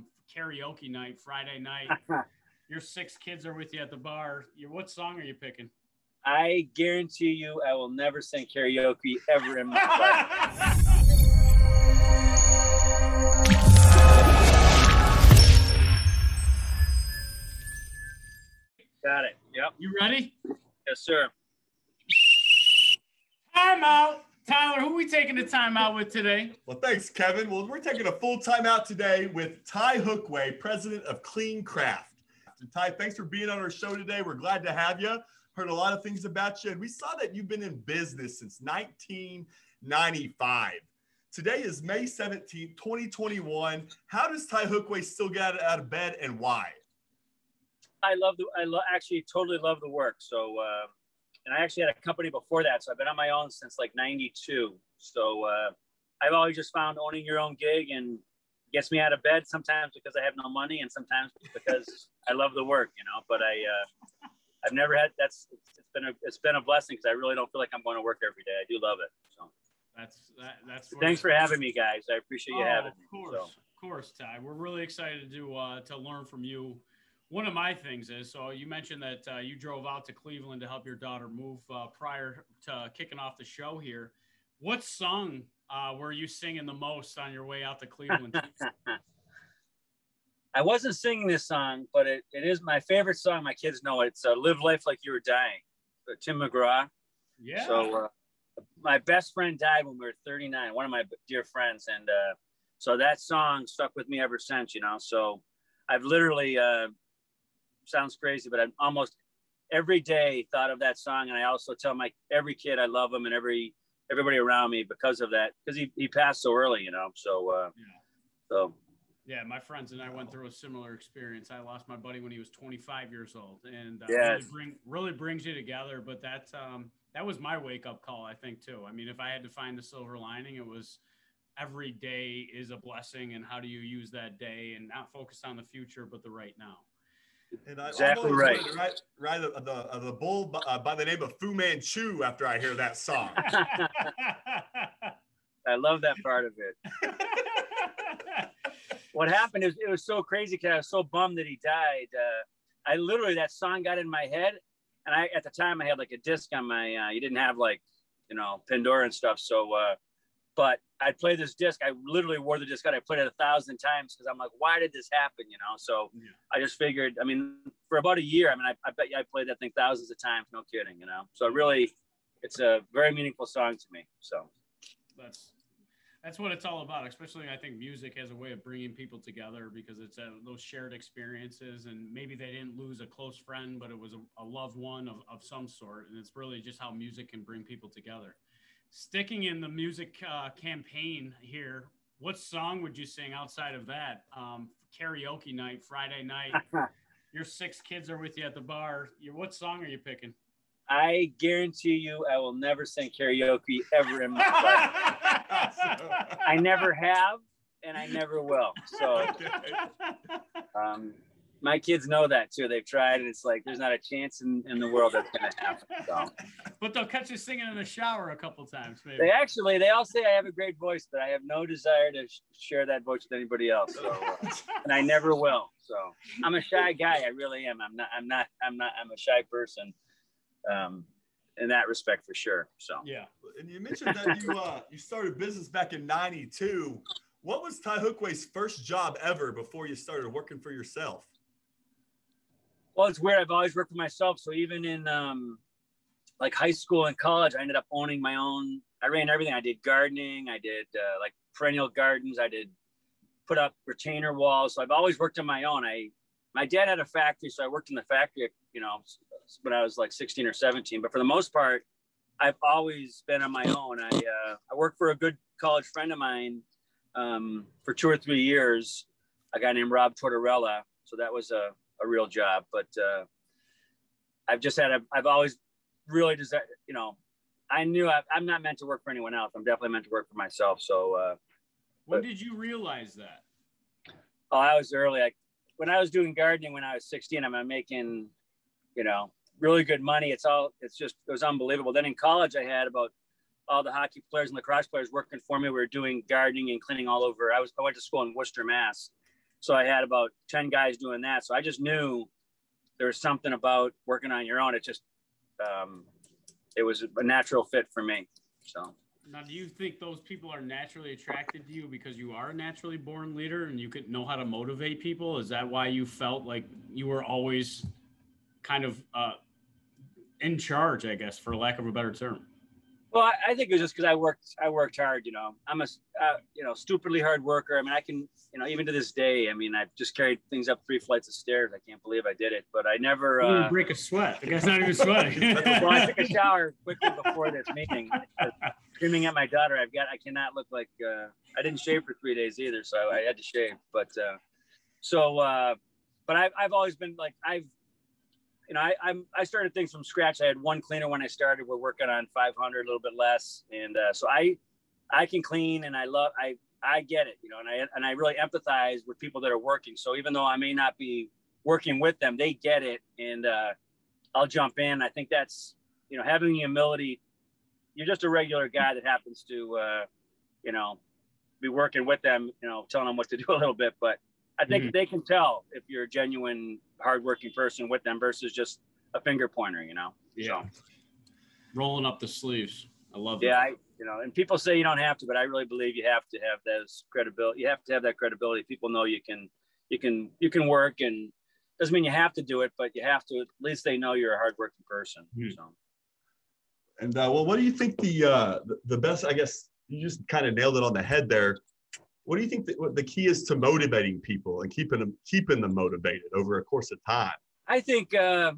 um, karaoke night Friday night. Your six kids are with you at the bar. Your, what song are you picking? I guarantee you, I will never sing karaoke ever in my life. Got it. Yep. You ready? Yes, sir. Time out. Tyler, who we taking the time out with today? Well, thanks, Kevin. Well, we're taking a full time out today with Ty Hookway, president of Clean Craft. And Ty, thanks for being on our show today. We're glad to have you. Heard a lot of things about you, and we saw that you've been in business since 1995. Today is May 17th, 2021. How does Ty Hookway still get out of bed and why? I love the. I lo- actually totally love the work. So, uh, and I actually had a company before that, so I've been on my own since like '92. So, uh, I've always just found owning your own gig and gets me out of bed sometimes because I have no money, and sometimes because I love the work. You know, but I. Uh, I've never had that's it's been a it's been a blessing because I really don't feel like I'm going to work every day. I do love it. So That's that, that's. thanks for having me, guys. I appreciate you Oh, having of me. course, So. of course, Ty. We're really excited to do uh, to learn from you. One of my things is so you mentioned that uh, you drove out to Cleveland to help your daughter move uh, prior to kicking off the show here. What song uh, were you singing the most on your way out to Cleveland? I wasn't singing this song, but it, it is my favorite song. My kids know it. It's uh, "Live Life Like You Were Dying," by Tim McGraw. yeah. So uh, my best friend died when we were 39. One of my dear friends, and uh, so that song stuck with me ever since. You know, so I've literally uh, sounds crazy, but I'm almost every day thought of that song, and I also tell my every kid I love him and every everybody around me because of that because he, he passed so early. You know, so uh, Yeah. so Yeah, my friends and I went through a similar experience. I lost my buddy when he was 25 years old, and uh, Yes. really, bring, really brings you together. But that um, that was my wake up call, I think, too. I mean, if I had to find the silver lining, it was every day is a blessing, and how do you use that day and not focus on the future, but the right now. And I, Exactly I'm always right. wanted to Write, write the, the, the bull by, uh, by the name of Fu Manchu after I hear that song. I love that part of it. what happened is it was so crazy because I was so bummed that he died. Uh, I literally that song got in my head, and I at the time I had like a disc on my. Uh, you didn't have like you know Pandora and stuff, so. Uh, but I played this disc. I literally wore the disc out. I played it a thousand times because I'm like, why did this happen? You know. So Yeah. I just figured. I mean, for about a year. I mean, I, I bet you I played that thing thousands of times. No kidding. You know. So really, it's a very meaningful song to me. So. that's that's what it's all about especially i think music has a way of bringing people together because it's uh those shared experiences and maybe they didn't lose a close friend but it was a, a loved one of, of some sort and it's really just how music can bring people together sticking in the music uh, campaign here what song would you sing outside of that um, karaoke night friday night your six kids are with you at the bar Your, what song are you picking I guarantee you, I will never sing karaoke ever in my life. I never have, and I never will. So, um, my kids know that too. They've tried, and it's like there's not a chance in, in the world that's gonna happen. So, but they'll catch you singing in the shower a couple times, maybe. they actually, they all say I have a great voice, but I have no desire to sh- share that voice with anybody else. So, uh, and I never will. So, I'm a shy guy. I really am. I'm not. I'm not. I'm not. I'm a shy person. Um, in that respect, for sure. So. yeah. And you mentioned that you uh, you started business back in '92. What was Ty Hookway's first job ever before you started working for yourself? Well, it's weird. I've always worked for myself. So even in um, like high school and college, I ended up owning my own. I ran everything. I did gardening. I did uh, like perennial gardens. I did put up retainer walls. So I've always worked on my own. I my dad had a factory, so I worked in the factory. You know, when I was like 16 or 17. But for the most part, I've always been on my own. I uh, I worked for a good college friend of mine um, for two or three years. A guy named Rob Tortorella. So that was a a real job. But uh, I've just had, a, I've always really desired, you know, I knew I, I'm not meant to work for anyone else. I'm definitely meant to work for myself. So, uh, When did you realize that? oh, I was early. I, when I was doing gardening when I was 16, I'm making, you know, really good money. It's all, it's just, it was unbelievable. Then in college, I had about all the hockey players and lacrosse players working for me. We were doing gardening and cleaning all over. I was, I went to school in Worcester, Mass. So I had about 10 guys doing that. So I just knew there was something about working on your own. It just, um, it was a natural fit for me. So. Now, do you think those people are naturally attracted to you because you are a naturally born leader and you could know how to motivate people? Is that why you felt like you were always kind of uh, in charge, I guess, for lack of a better term? Well, I, I think it was just because I worked. I worked hard. You know, I'm a uh, you know stupidly hard worker. I mean, I can you know even to this day. I mean, I've just carried things up three flights of stairs. I can't believe I did it, but I never. Uh, break a sweat. The guy's not even sweating. well, I took a shower quickly before this meeting. Screaming at my daughter, I've got. I cannot look like. Uh, I didn't shave for three days either, so I had to shave. But uh, so, uh, but I've I've always been like I've you know, I, I'm I started things from scratch. I had one cleaner when I started. We're working on 500, a little bit less, and uh, so I I can clean, and I love I I get it, you know, and I and I really empathize with people that are working. So even though I may not be working with them, they get it, and uh, I'll jump in. I think that's you know having the humility. You're just a regular guy that happens to uh, you know be working with them, you know, telling them what to do a little bit, but I think mm-hmm. they can tell if you're a genuine, hardworking person with them versus just a finger pointer, you know? Yeah. So. Rolling up the sleeves. I love that. yeah, I, you know, and people say you don't have to, but I really believe you have to have those credibility. You have to have that credibility. People know you can, you can, you can work and doesn't mean you have to do it, but you have to, at least they know you're a hardworking person. Mm-hmm. So. And uh, well, what do you think the, uh, the, the best, I guess you just kind of nailed it on the head there what do you think that, the key is to motivating people and keeping them keeping them motivated over a course of time? I think uh,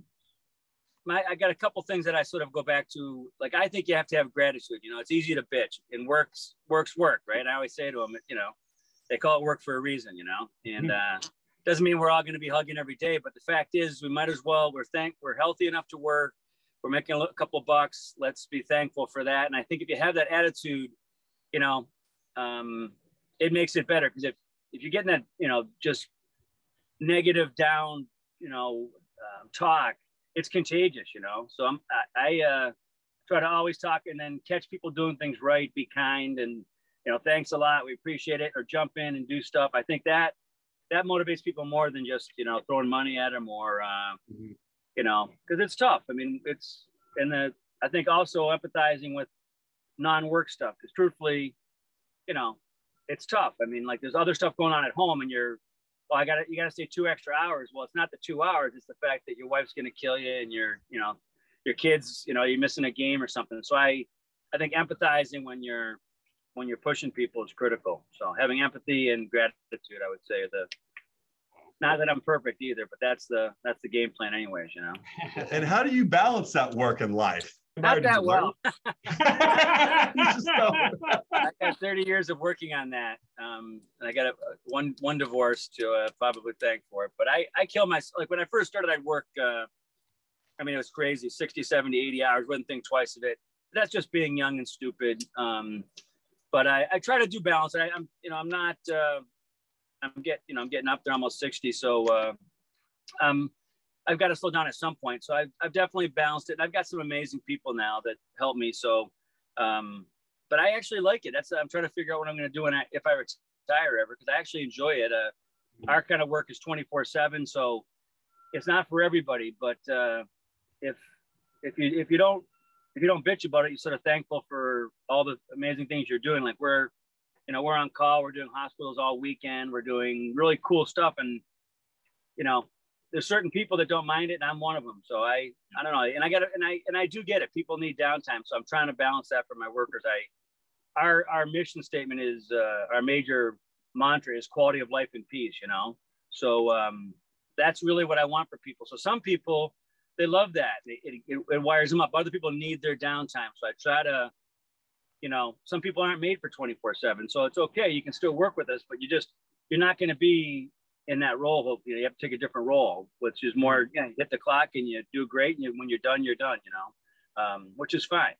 my I got a couple things that I sort of go back to. Like I think you have to have gratitude. You know, it's easy to bitch and works works work, right? I always say to them, you know, they call it work for a reason, you know, and mm-hmm. uh, doesn't mean we're all going to be hugging every day, but the fact is, we might as well. We're thank we're healthy enough to work. We're making a couple bucks. Let's be thankful for that. And I think if you have that attitude, you know, um, it makes it better because if if you're getting that you know just negative down you know uh, talk it's contagious you know? So i'm i, I uh, try to always talk and then catch people doing things right be kind and you know thanks a lot we appreciate it or jump in and do stuff. I think that that motivates people more than just you know throwing money at them or uh, mm-hmm. you know because it's tough. I mean it's and the i think also empathizing with non-work stuff because truthfully you know it's tough. I mean, like there's other stuff going on at home, and you're, well, I gotta, you gotta stay two extra hours. Well, it's not the two hours; it's the fact that your wife's gonna kill you, and your, you know, your kids, you know, you're missing a game or something. So I, I think empathizing when you're, when you're pushing people is critical. So having empathy and gratitude, I would say, the not that I'm perfect either, but that's the that's the game plan, anyways. You know. and how do you balance that work and life? Not that well. I got 30 years of working on that. Um, and I got a, one one divorce to uh, probably thank for it. But I, I kill myself. Like when I first started, I'd work, uh, I mean, it was crazy 60, 70, 80 hours, wouldn't think twice of it. That's just being young and stupid. Um, but I, I try to do balance. I, am you know, I'm not, uh, I'm getting, you know, I'm getting up there almost 60. So, uh, um, I've got to slow down at some point. So I've, I've definitely balanced it. And I've got some amazing people now that help me. So, um, but I actually like it. That's I'm trying to figure out what I'm going to do when I, if I retire ever, because I actually enjoy it. Uh, our kind of work is 24 seven. So it's not for everybody, but, uh, if, if you, if you don't, if you don't bitch about it, you're sort of thankful for all the amazing things you're doing. Like we're, you know, we're on call, we're doing hospitals all weekend, we're doing really cool stuff. And, you know, there's certain people that don't mind it, and I'm one of them. So I, I don't know, and I got and I and I do get it. People need downtime, so I'm trying to balance that for my workers. I, our our mission statement is uh, our major mantra is quality of life and peace. You know, so um, that's really what I want for people. So some people they love that. It, it, it wires them up. Other people need their downtime. So I try to, you know, some people aren't made for 24 seven. So it's okay. You can still work with us, but you just, you're not going to be in that role, hopefully you have to take a different role, which is more, mm-hmm. you hit the clock and you do great. And you, when you're done, you're done, you know, um, which is fine.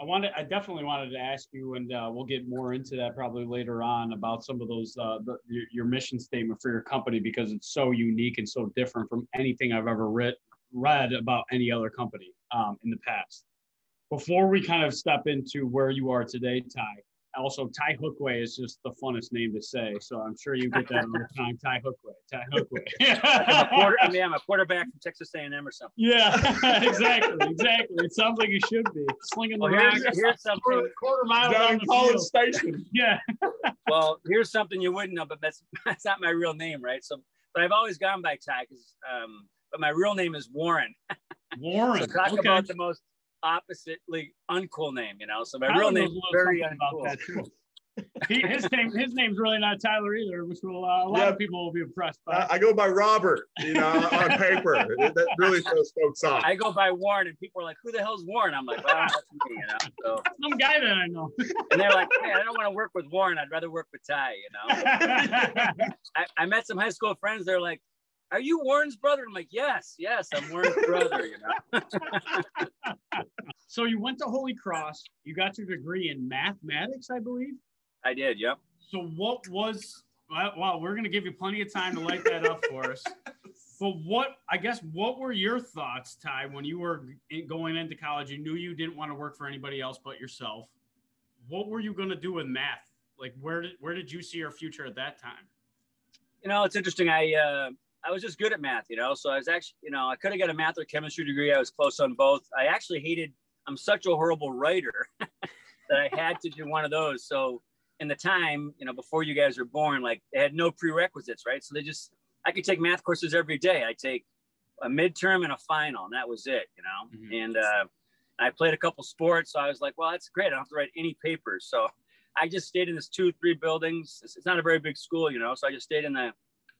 I wanted, I definitely wanted to ask you, and uh, we'll get more into that probably later on about some of those, uh, the, your, your, mission statement for your company because it's so unique and so different from anything I've ever read read about any other company um, in the past. Before we kind of step into where you are today, Ty, also Ty Hookway is just the funnest name to say. So I'm sure you get that all the time. Ty Hookway. Ty Hookway. I'm a quarter, I mean, I'm a quarterback from Texas A&M or something. yeah, exactly, exactly. It sounds like you should be slinging the Well, rock here's, here's something. quarter, quarter mile Down down the College field. Station. Yeah. Well, here's something you wouldn't know, but that's that's not my real name, right? So, but I've always gone by Ty, 'cause, um, but my real name is Warren. Warren. So talk okay. about the most oppositely uncool name, you know. So my Tyler real name is very something about uncool. that. He, his name, his name's really not Tyler either, which will uh, a lot Yeah. of people will be impressed by. I, I go by Robert, you know, on paper. that really throws folks off. I go by Warren, and people are like, "Who the hell's Warren?" I'm like, "Well, that's me," you know. So, Some guy that I know. and they're like, "Man, I don't want to work with Warren. I'd rather work with Ty," you know. I, I met some high school friends. They're like, "Are you Warren's brother?" I'm like, "Yes, yes, I'm Warren's brother." You know. so you went to Holy Cross. You got your degree in mathematics, I believe. I did. Yep. So what was? Well, wow, we're gonna give you plenty of time to light that up for us. But what I guess what were your thoughts, Ty, when you were going into college? You knew you didn't want to work for anybody else but yourself. What were you gonna do with math? Like where did where did you see your future at that time? You know, it's interesting. I uh, I was just good at math, you know. So I was actually, you know, I could have got a math or chemistry degree. I was close on both. I actually hated. I'm such a horrible writer that I had to do one of those. So in the time, you know, before you guys were born, like they had no prerequisites, right? So they just, I could take math courses every day. I take a midterm and a final, and that was it, you know. Mhm. And uh, I played a couple sports, so I was like, well, that's great. I don't have to write any papers. So I just stayed in this two, three buildings. It's, it's not a very big school, you know. So I just stayed in the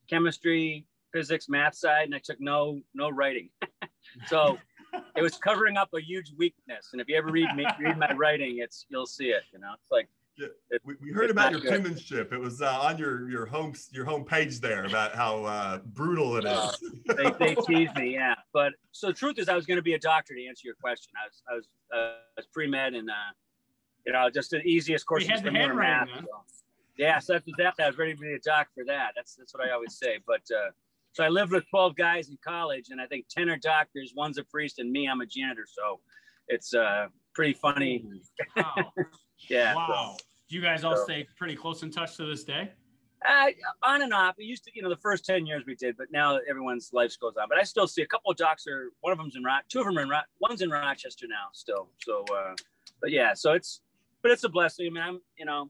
chemistry, physics, math side, and I took no no writing. so it was covering up a huge weakness. And if you ever read me read my writing, it's you'll see it. You know, it's like We, we heard about your good. penmanship. It was uh, on your your home your home page there about how uh, brutal it is. they, they tease me, yeah. But so the truth is, I was going to be a doctor to answer your question. I was I was uh, I was pre med and uh, you know just the easiest courses had the for me were math. handwriting, So. Yeah, so that's exactly. I was ready to be a doc for that. That's that's what I always say. But uh, so I lived with twelve guys in college, and I think ten are doctors, one's a priest, and me, I'm a janitor. So it's uh, pretty funny. Wow. Yeah. wow. Do you guys all So- stay pretty close in touch to this day? Uh, on and off. We used to, you know, the first 10 years we did, but now everyone's life goes on. But I still see a couple of docs are, one of them's in Rock, two of them are in Rock, one's in Rochester now still. So, uh, but yeah, so it's, but it's a blessing. I mean, I'm, you know,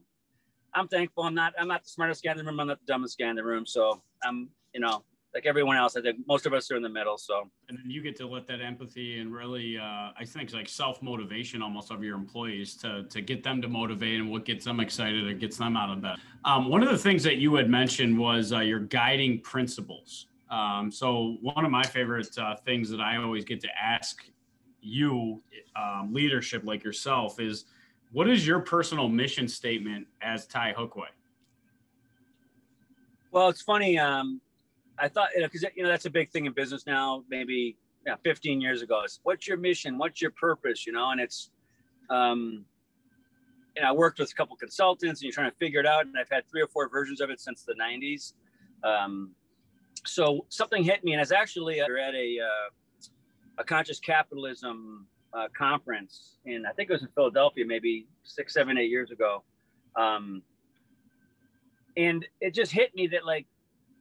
I'm thankful. I'm not, I'm not the smartest guy in the room. I'm not the dumbest guy in the room. So I'm, you know, like everyone else, I think most of us are in the middle. So and then you get to let that empathy and really uh, i think like self-motivation almost of your employees to, to get them to motivate and what gets them excited and gets them out of bed um, one of the things that you had mentioned was uh, your guiding principles um, so one of my favorite uh, things that i always get to ask you um, leadership like yourself is what is your personal mission statement as ty hookway Well, it's funny. Um, I thought, you know, because you know that's a big thing in business now. Maybe yeah, 15 years ago, it's what's your mission? What's your purpose? You know, and it's, um, you know, I worked with a couple consultants, and you're trying to figure it out. And I've had three or four versions of it since the 90s. Um, so something hit me, and I was actually at a uh, a conscious capitalism uh, conference, and I think it was in Philadelphia, maybe six, seven, eight years ago. Um, and it just hit me that like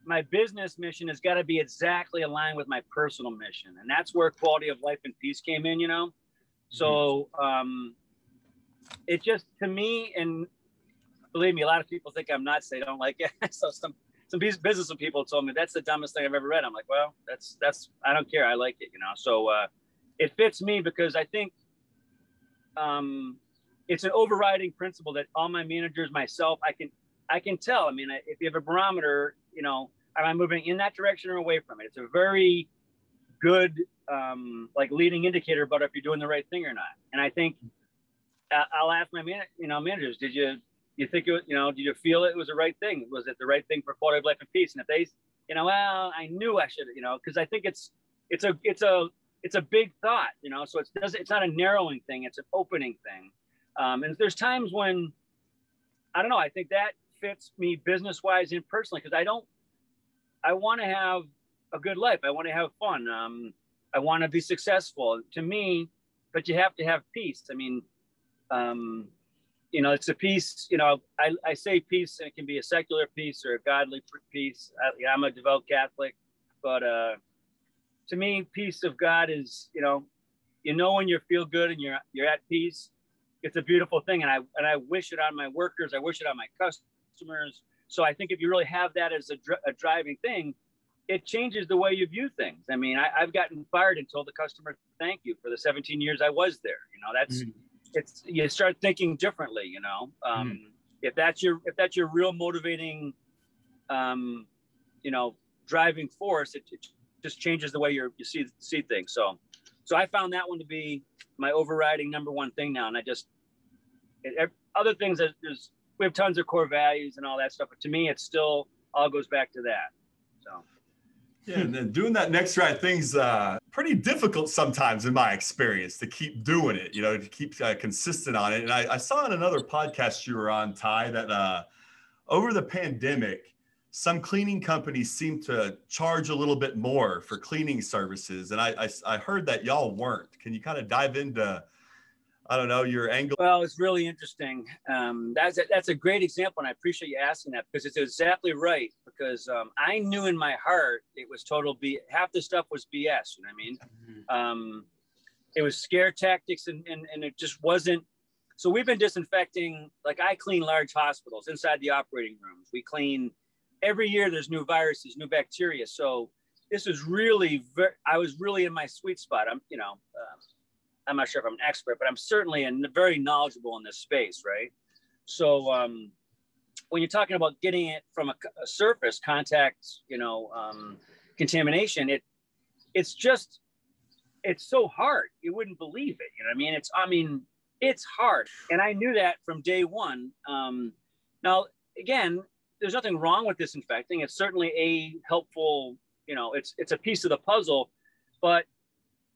my business mission has got to be exactly aligned with my personal mission and that's where quality of life and peace came in you know? So um it just to me and believe me a lot of people think i'm nuts they don't like it. So some some business people told me that's the dumbest thing i've ever read. I'm like well that's that's i don't care i like it you know? So uh it fits me because i think um it's an overriding principle that all my managers myself i can I can tell. I mean, if you have a barometer, you know, am I moving in that direction or away from it? It's a very good, um, like leading indicator about if you're doing the right thing or not. And I think I'll ask my man, you know, managers, did you, you think it, you know, did you feel it was the right thing? Was it the right thing for quality of life and peace? And if they, you know, well, I knew I should, you know, because I think it's, it's a, it's a, it's a big thought, you know. So it's doesn't, it's not a narrowing thing; it's an opening thing. Um, and there's times when I don't know. I think that fits me business wise and personally because I don't. I want to have a good life. I want to have fun. Um, I want to be successful. To me, but you have to have peace. I mean, um, you know, it's a piece. You know, I, I say peace, and it can be a secular peace or a godly peace. I, I'm a devout Catholic, but uh, to me, peace of God is, you know, you know when you feel good and you're you're at peace. It's a beautiful thing, and I and I wish it on my workers. I wish it on my customers. So I think if you really have that as a, a driving thing, it changes the way you view things. I mean, I, have gotten fired and told the customer thank you for the 17 years I was there. You know, that's mm. it's you start thinking differently. You know, um, mm. if that's your if that's your real motivating, um, you know, driving force, it, it just changes the way you you see see things. So, so I found that one to be my overriding number one thing now, and I just it, other things that there's we have tons of core values and all that stuff, but to me, it still all goes back to that. So. Yeah, and then doing that next right thing's uh, pretty difficult sometimes, in my experience, to keep doing it. You know, to keep uh, consistent on it. And I, I, saw in another podcast you were on, Ty, that uh, over the pandemic, some cleaning companies seem to charge a little bit more for cleaning services, and I, I, I heard that y'all weren't. Can you kind of dive into I don't know your angle. Well, it's really interesting. Um, that's a, that's a great example, and I appreciate you asking that because it's exactly right. Because um, I knew in my heart it was total B. Half the stuff was BS. You know what I mean? Mm-hmm. Um, it was scare tactics, and, and and it just wasn't. So we've been disinfecting. Like I clean large hospitals inside the operating rooms. We clean every year. There's new viruses, new bacteria. So this is really. Very, I was really in my sweet spot. I'm you know. Uh, I'm not sure if I'm an expert, but I'm certainly a, very knowledgeable in this space, right? So um, when you're talking about getting it from a, a surface contact, you know, um, contamination, it it's just it's so hard. You wouldn't believe it. You know what I mean? It's I mean it's hard, and I knew that from day one. Um, now again, there's nothing wrong with disinfecting. It's certainly a helpful, you know, it's it's a piece of the puzzle, but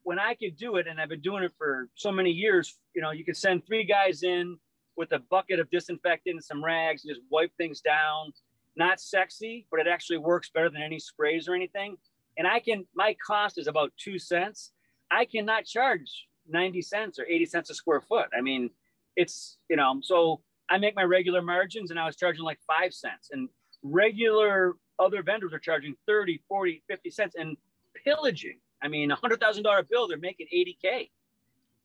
when I could do it, and I've been doing it for so many years, you know, you could send three guys in with a bucket of disinfectant and some rags and just wipe things down. Not sexy, but it actually works better than any sprays or anything. And I can, my cost is about two cents. I cannot charge 90 cents or 80 cents a square foot. I mean, it's, you know, so I make my regular margins and I was charging like five cents. And regular other vendors are charging 30, 40, 50 cents and pillaging I mean, a hundred thousand dollar bill, they're making 80K.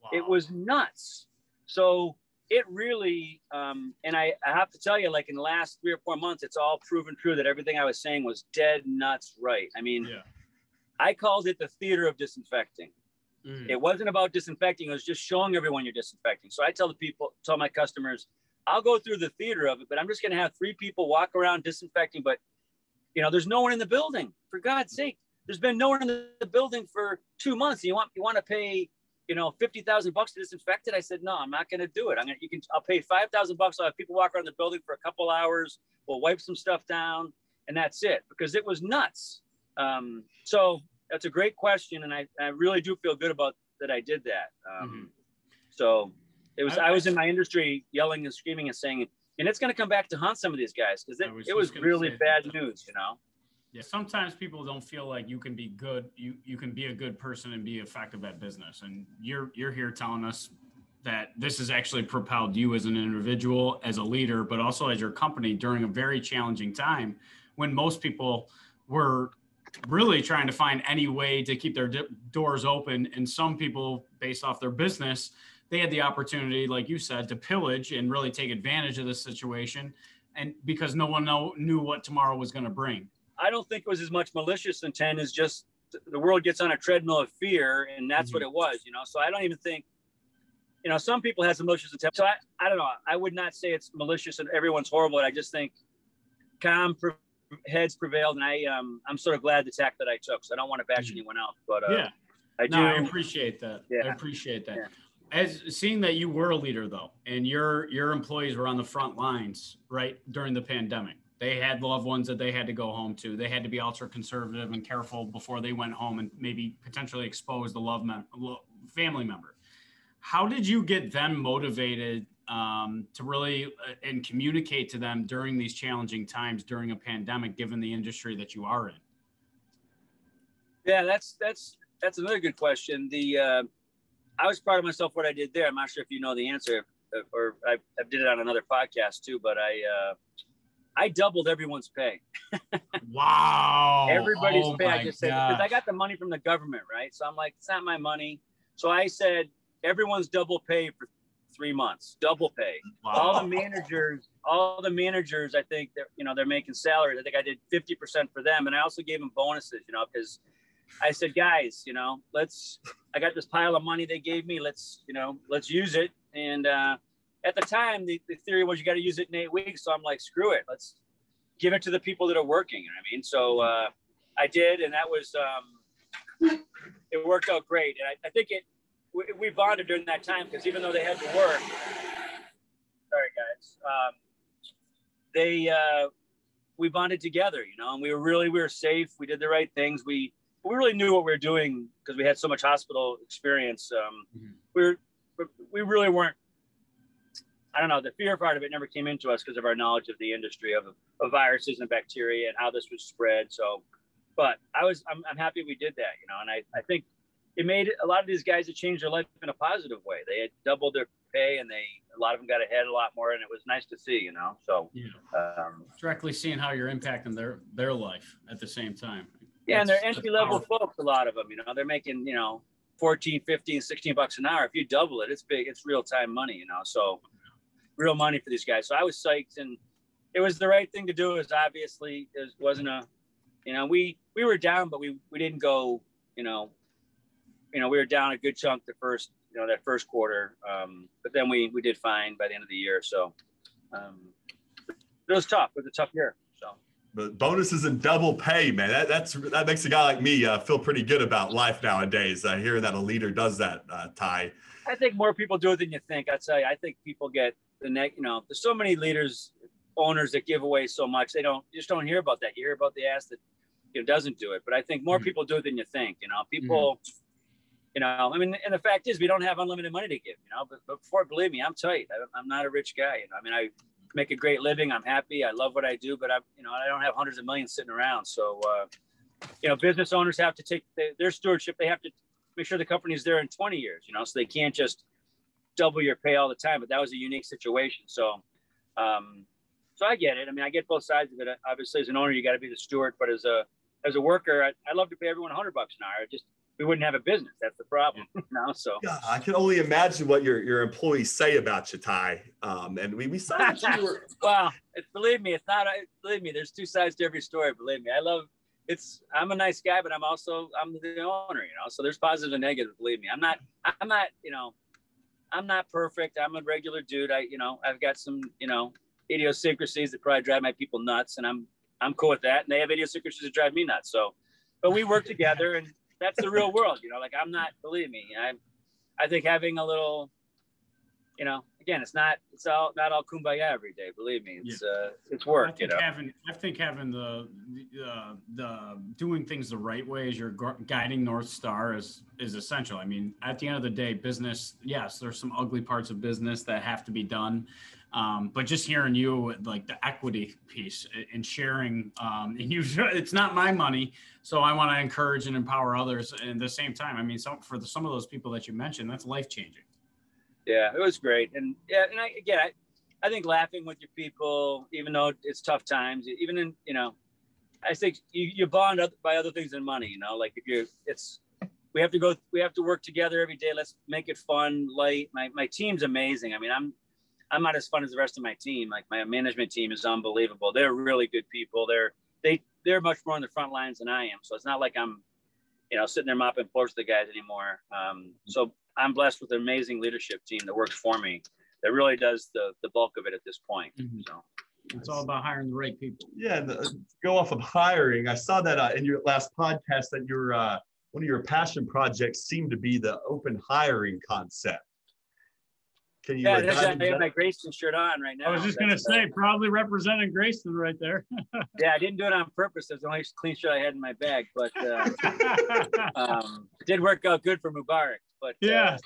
Wow. It was nuts. So it really, um, and I, I have to tell you, like in the last three or four months, it's all proven true that everything I was saying was dead nuts right. I mean, yeah. I called it the theater of disinfecting. Mm. It wasn't about disinfecting, it was just showing everyone you're disinfecting. So I tell the people, tell my customers, I'll go through the theater of it, but I'm just going to have three people walk around disinfecting. But, you know, there's no one in the building. For God's sake, there's been no one in the building for two months. You want you want to pay, you know, fifty thousand bucks to disinfect it? I said, no, I'm not going to do it. I'm gonna you can I'll pay five thousand bucks. I'll have people walk around the building for a couple hours. We'll wipe some stuff down, and that's it because it was nuts. Um, so that's a great question, and I, I really do feel good about that I did that. Um, mm-hmm. So it was I, I was in my industry yelling and screaming and saying, and it's going to come back to haunt some of these guys because it was, it was really bad news, you know. Yeah, sometimes people don't feel like you can be good. You you can be a good person and be effective at business. And you're you're here telling us that this has actually propelled you as an individual, as a leader, but also as your company during a very challenging time when most people were really trying to find any way to keep their di- doors open. And some people, based off their business, they had the opportunity, like you said, to pillage and really take advantage of this situation. And because no one know, knew what tomorrow was going to bring. I don't think it was as much malicious intent as just the world gets on a treadmill of fear, and that's mm-hmm. what it was, you know. So I don't even think, you know, some people have some malicious intent. So I, I don't know. I would not say it's malicious and everyone's horrible. I just think calm pre- heads prevailed, and I um I'm sort of glad the tack that I took. So I don't want to bash mm-hmm. anyone else, but uh, yeah, I do. No, I appreciate that. Yeah. I appreciate that. Yeah. As seeing that you were a leader though, and your your employees were on the front lines right during the pandemic they had loved ones that they had to go home to. They had to be ultra conservative and careful before they went home and maybe potentially expose the love mem- family member. How did you get them motivated um, to really uh, and communicate to them during these challenging times during a pandemic, given the industry that you are in? Yeah, that's that's that's another good question. The uh, I was proud of myself what I did there. I'm not sure if you know the answer. or I, I did it on another podcast too, but I, uh, I doubled everyone's pay. wow. Everybody's oh pay. I just said, because I got the money from the government, right? So I'm like, it's not my money. So I said, everyone's double pay for three months, double pay. Wow. All the managers, all the managers, I think that you know they're making salaries. I think I did fifty percent for them, and I also gave them bonuses. You know, because I said, guys, you know, let's. I got this pile of money they gave me. Let's, you know, let's use it. And uh, at the time, the, the theory was you got to use it in eight weeks. So I'm like, screw it. Let's give it to the people that are working. You know I mean, so uh, I did, and that was. Um, it worked out great, and I, I think it we, we bonded during that time because even though they had to work, sorry guys, um, they uh, we bonded together, you know, and we were really we were safe. We did the right things. We we really knew what we were doing because we had so much hospital experience. Um, mm-hmm. We were we really weren't. I don't know. The fear part of it never came into us because of our knowledge of the industry of, of viruses and bacteria and how this was spread. So, but I was I'm, I'm happy we did that, you know, and I, I think it made a lot of these guys that changed their life in a positive way. They had doubled their pay, and they a lot of them got ahead a lot more, and it was nice to see, you know. So yeah, um, directly seeing how you're impacting their their life at the same time. Yeah, that's, and they're entry level folks. A lot of them, you know, they're making you know 14, 15, 16 bucks an hour. If you double it, it's big. It's real time money, you know. So real money for these guys. So I was psyched, and it was the right thing to do. It was obviously it wasn't a, you know, we we were down, but we we didn't go, you know, you know, we were down a good chunk the first, you know, that first quarter. Um, but then we we did fine by the end of the year. So um, it was tough. It was a tough year. So. But bonuses and double pay, man. That that's that makes a guy like me uh, feel pretty good about life nowadays. Uh, hearing that a leader does that, uh, Ty. I think more people do it than you think. I tell you, I think people get the neck. You know, there's so many leaders, owners that give away so much. They don't just don't hear about that. You hear about the ass that you know doesn't do it. But I think more mm-hmm. people do it than you think. You know, people. Mm-hmm you know, I mean, and the fact is, we don't have unlimited money to give, you know. But, but before, believe me, I'm tight. I, am not a rich guy. You know, I mean, I make a great living. I'm happy. I love what I do, but I, you know, I don't have hundreds of millions sitting around. So, uh, you know, business owners have to take the, their stewardship. They have to make sure the company's there in 20 years. You know, so they can't just double your pay all the time. But that was a unique situation. So, um, so I get it. I mean, I get both sides of it. Obviously, as an owner, you got to be the steward, but as a as a worker, I, I love to pay everyone 100 bucks an hour. just we wouldn't have a business. That's the problem. now, so yeah, I can only imagine what your your employees say about you, Ty. Um, and we we saw you were well. Believe me, it's not. Believe me, there's two sides to every story. Believe me, I love. It's. I'm a nice guy, but I'm also I'm the owner. You know, so there's positive and negative. Believe me, I'm not. I'm not. You know, I'm not perfect. I'm a regular dude. I you know I've got some you know idiosyncrasies that probably drive my people nuts, and I'm I'm cool with that. And they have idiosyncrasies that drive me nuts. So, but we work together and that's the real world, you know. Like I'm not, believe me, I'm. I think having a little, you know, again, it's not it's all not all kumbaya every day. Believe me, it's yeah. uh, it's work. you know, having I think having the uh, the doing things the right way as your guiding north star is is essential. I mean, at the end of the day, business. Yes, there's some ugly parts of business that have to be done. Um, but just hearing you like the equity piece and sharing, um, and you, it's not my money, so I want to encourage and empower others. And at the same time, I mean, some for the, some of those people that you mentioned, that's life changing. Yeah, it was great, and yeah, and I, again, I, I think laughing with your people, even though it's tough times, even in you know, I think you, you bond by other things than money. You know, like if you're, it's we have to go, we have to work together every day. Let's make it fun, light. My my team's amazing. I mean, I'm I'm not as fun as the rest of my team. Like my management team is unbelievable. They're really good people. They're they they're much more on the front lines than I am. So it's not like I'm, you know, sitting there mopping floors with the guys anymore. Um, so I'm blessed with an amazing leadership team that works for me. That really does the the bulk of it at this point. Mm-hmm. So. It's all about hiring the right people. Yeah, the, go off of hiring. I saw that uh, in your last podcast that your uh, one of your passion projects seemed to be the open hiring concept. Can you? Yeah, I have my Greyston shirt on right now. I was just gonna say, probably representing Greyston right there. yeah, I didn't do it on purpose. It's the only clean shirt I had in my bag, but uh, um, it did work out good for Mubarak. But yeah. Uh,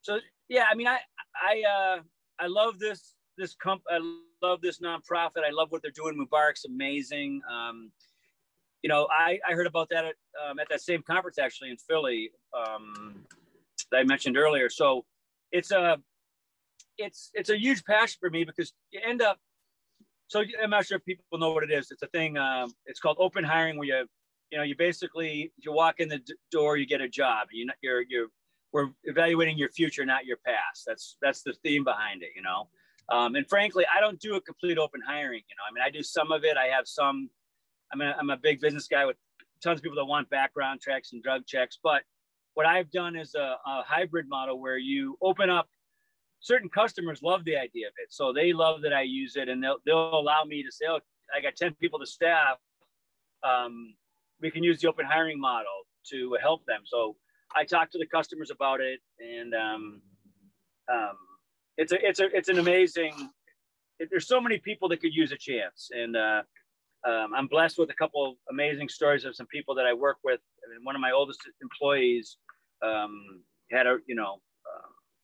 so yeah, I mean, I I uh, I love this this comp. I love this nonprofit. I love what they're doing. Mubarak's amazing. Um, you know, I, I heard about that at, um, at that same conference actually in Philly um, that I mentioned earlier. So it's a it's it's a huge passion for me because you end up. So I'm not sure if people know what it is. It's a thing. Um, it's called open hiring, where you, you know, you basically you walk in the d- door, you get a job. You you're you're we're evaluating your future, not your past. That's that's the theme behind it, you know. Um, and frankly, I don't do a complete open hiring. You know, I mean, I do some of it. I have some. I'm a, I'm a big business guy with tons of people that want background checks and drug checks. But what I've done is a, a hybrid model where you open up certain customers love the idea of it. So they love that I use it and they'll, they'll allow me to say, oh, I got 10 people to staff. Um, we can use the open hiring model to help them. So I talk to the customers about it and um, um, it's a, it's a, it's an amazing, it, there's so many people that could use a chance. And uh, um, I'm blessed with a couple of amazing stories of some people that I work with. I mean, one of my oldest employees um, had a, you know,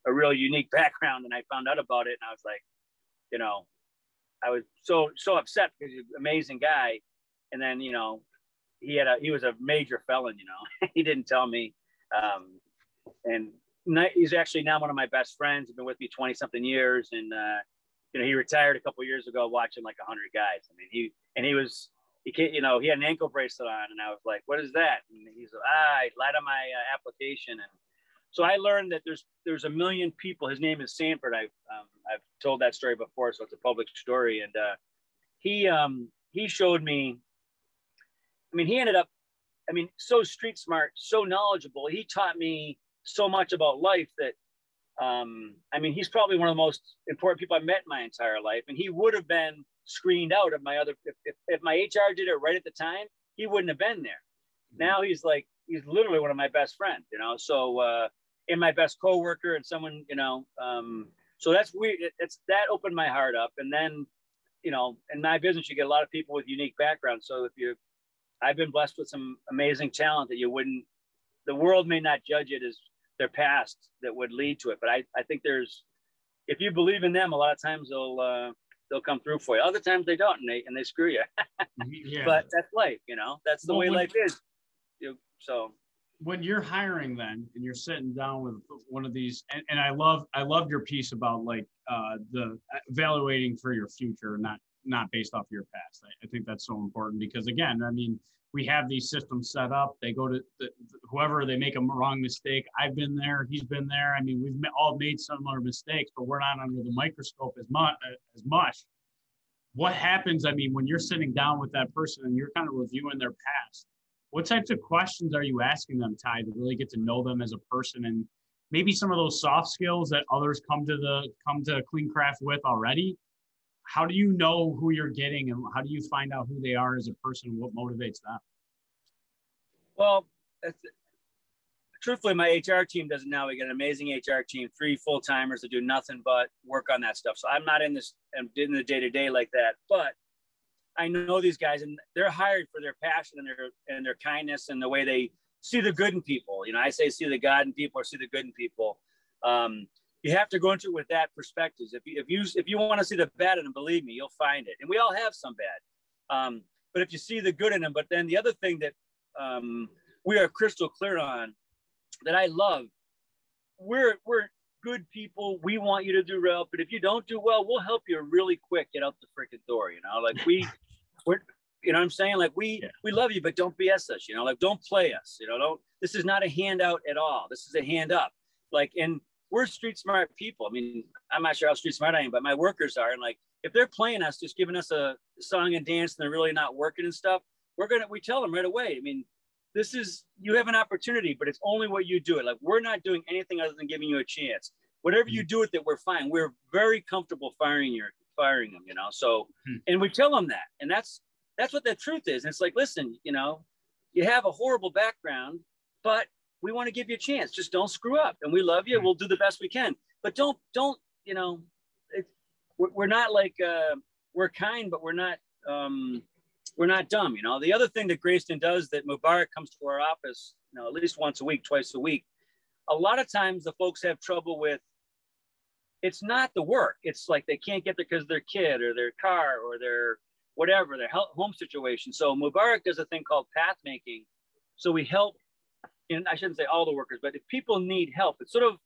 a real unique background, and I found out about it, and I was like, you know, I was so so upset because he's an amazing guy, and then you know, he had a he was a major felon. You know, he didn't tell me, um, and he's actually now one of my best friends. He's been with me twenty something years, and uh, you know, he retired a couple years ago watching like hundred guys. I mean, he and he was he can't, you know, he had an ankle bracelet on, and I was like, "What is that?" And he's "Ah, I lied on my uh, application, and so I learned that there's there's a million people. His name is Sanford. I've um, I've told that story before, so it's a public story. And uh, he um, he showed me. I mean, he ended up. I mean, so street smart, so knowledgeable. He taught me so much about life that. Um, I mean, he's probably one of the most important people I've met in my entire life, and he would have been screened out of my other. If, if, if my HR did it right at the time, he wouldn't have been there. Mm-hmm. Now he's like he's literally one of my best friends, you know. So uh, and my best coworker and someone, you know. Um, so that's weird. It's that opened my heart up. And then, you know, in my business, you get a lot of people with unique backgrounds. So if you, I've been blessed with some amazing talent that you wouldn't, the world may not judge it as their past that would lead to it. But I, I think there's, if you believe in them, a lot of times they'll, uh, they'll come through for you. Other times they don't, and they and they screw you. yeah. But that's life, you know. That's the well, way life is. You, so when you're hiring then and you're sitting down with one of these and, and i love i love your piece about like uh, the evaluating for your future not not based off your past. I, I, think that's so important because again i mean we have these systems set up. They go to the, whoever they make a wrong mistake. I've been there. He's been there. I mean we've all made similar mistakes but we're not under the microscope as much as much. What happens i mean when you're sitting down with that person and you're kind of reviewing their past what types of questions are you asking them, Ty, to really get to know them as a person and maybe some of those soft skills that others come to the come to clean craft with already? How do you know who you're getting and how do you find out who they are as a person? What motivates them? Well, truthfully, my HR team does it now. We got an amazing HR team, three full timers that do nothing but work on that stuff. So I'm not in this and in the day to day like that, but I know these guys, and they're hired for their passion and their and their kindness and the way they see the good in people. You know, I say see the God in people or see the good in people. Um, you have to go into it with that perspective. If you if you if you want to see the bad in them, believe me, you'll find it. And we all have some bad. Um, but if you see the good in them, but then the other thing that um, we are crystal clear on that I love, we're we're good people. We want you to do well, but if you don't do well, we'll help you really quick get out the freaking door. You know, like we we're you know what I'm saying? Like we yeah. we love you, but don't BS us, you know, like don't play us, you know, don't this is not a handout at all. This is a hand up. Like and we're street smart people. I mean, I'm not sure how street smart I am, but my workers are. And like if they're playing us, just giving us a song and dance and they're really not working and stuff, we're gonna we tell them right away. I mean, this is you have an opportunity, but it's only what you do it. Like we're not doing anything other than giving you a chance. Whatever you mm-hmm. do with it, we're fine. We're very comfortable firing your firing them, you know. So hmm. and we tell them that. And that's that's what the truth is. And it's like, listen, you know, you have a horrible background, but we want to give you a chance. Just don't screw up. And we love you. We'll do the best we can. But don't, don't, you know, it, we're, we're not like, uh, we're kind, but we're not, um, we're not dumb. You know, the other thing that Greyston does that Mubarak comes to our office, you know, at least once a week, twice a week. A lot of times the folks have trouble with it's not the work. It's like they can't get there because their kid or their car or their whatever their home situation. So Mubarak does a thing called path making. So we help, and I shouldn't say all the workers, but if people need help, it's sort of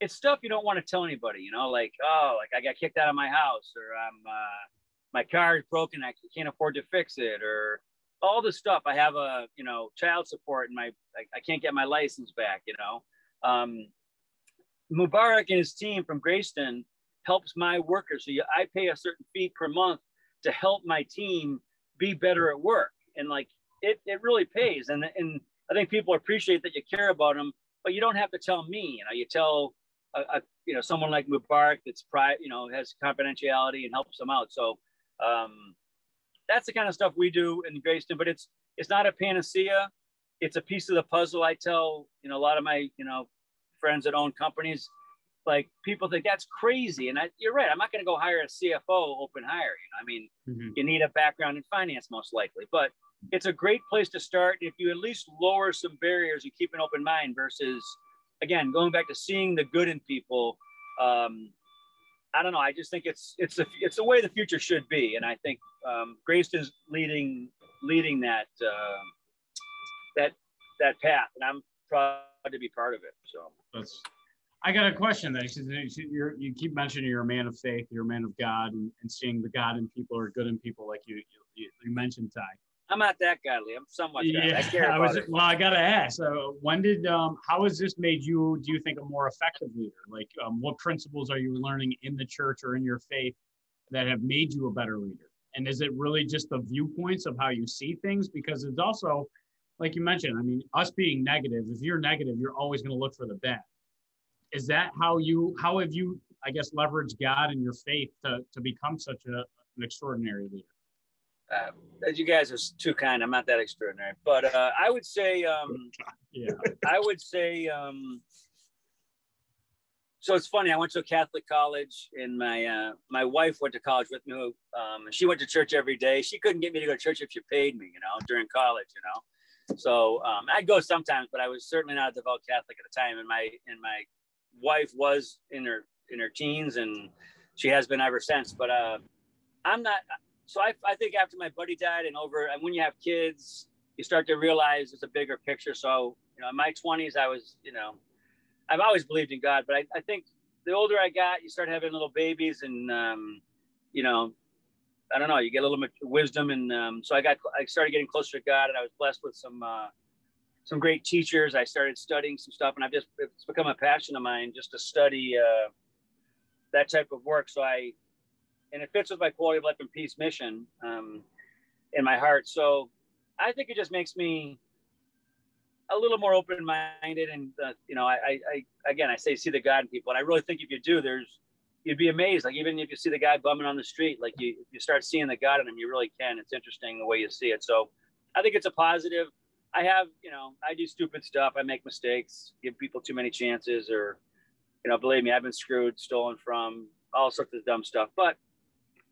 it's stuff you don't want to tell anybody, you know, like, oh, like I got kicked out of my house or I'm, uh, my car is broken. I can't afford to fix it or all the stuff. I have a, you know, child support and my, I, I can't get my license back, you know. Um, Mubarak and his team from Greyston helps my workers. So you, I pay a certain fee per month to help my team be better at work. And like, it, it really pays. And, and I think people appreciate that you care about them, but you don't have to tell me, you know, you tell a, a, you know someone like Mubarak that's private, you know, has confidentiality and helps them out. So um, that's the kind of stuff we do in Greyston. But it's it's not a panacea. It's a piece of the puzzle. I tell you know a lot of my you know friends that own companies, like people think that's crazy, and I, you're right. I'm not going to go hire a CFO open hire. You know, I mean, mm-hmm. you need a background in finance most likely, but it's a great place to start if you at least lower some barriers and keep an open mind versus again, going back to seeing the good in people, um, I don't know. I just think it's it's a it's the way the future should be, and I think um, Greyston's leading leading that uh, that that path, and I'm proud to be part of it. So that's. I got a question that you keep mentioning you're a man of faith, you're a man of God, and, and seeing the God in people or good in people, like you you, you mentioned, Ty. I'm not that godly. I'm somewhat. Yeah, I, I was. Well, I gotta ask. Uh, when did um, how has this made you? Do you think a more effective leader? Like, um, what principles are you learning in the church or in your faith that have made you a better leader? And is it really just the viewpoints of how you see things? Because it's also, like you mentioned, I mean, us being negative. If you're negative, you're always going to look for the bad. Is that how you? How have you? I guess leveraged God and your faith to to become such a, an extraordinary leader uh, you guys are too kind. I'm not that extraordinary, but uh, I would say, um, yeah, I would say. Um, so it's funny. I went to a Catholic college, and my uh, my wife went to college with me. Um, she went to church every day. She couldn't get me to go to church if she paid me, you know, during college, you know. So um, I'd go sometimes, but I was certainly not a devout Catholic at the time. And my and my wife was in her in her teens, and she has been ever since. But uh, I'm not so I, I think after my buddy died and over, and when you have kids, you start to realize it's a bigger picture. So, you know, in my 20s, I was, you know, I've always believed in God, but I, I think the older I got, you start having little babies and, um, you know, I don't know, you get a little bit wisdom. And um, so I got, I started getting closer to God and I was blessed with some, uh, some great teachers. I started studying some stuff and I've just, it's become a passion of mine just to study uh, that type of work. So I, and it fits with my quality of life and peace mission um, in my heart. So I think it just makes me a little more open-minded, and uh, you know, I, I, again, I say see the God in people, and I really think if you do, there's you'd be amazed. Like even if you see the guy bumming on the street, like you you start seeing the God in him, you really can. It's interesting the way you see it. So I think it's a positive. I have, you know, I do stupid stuff. I make mistakes, give people too many chances, or, you know, believe me, I've been screwed, stolen from, all sorts of dumb stuff. But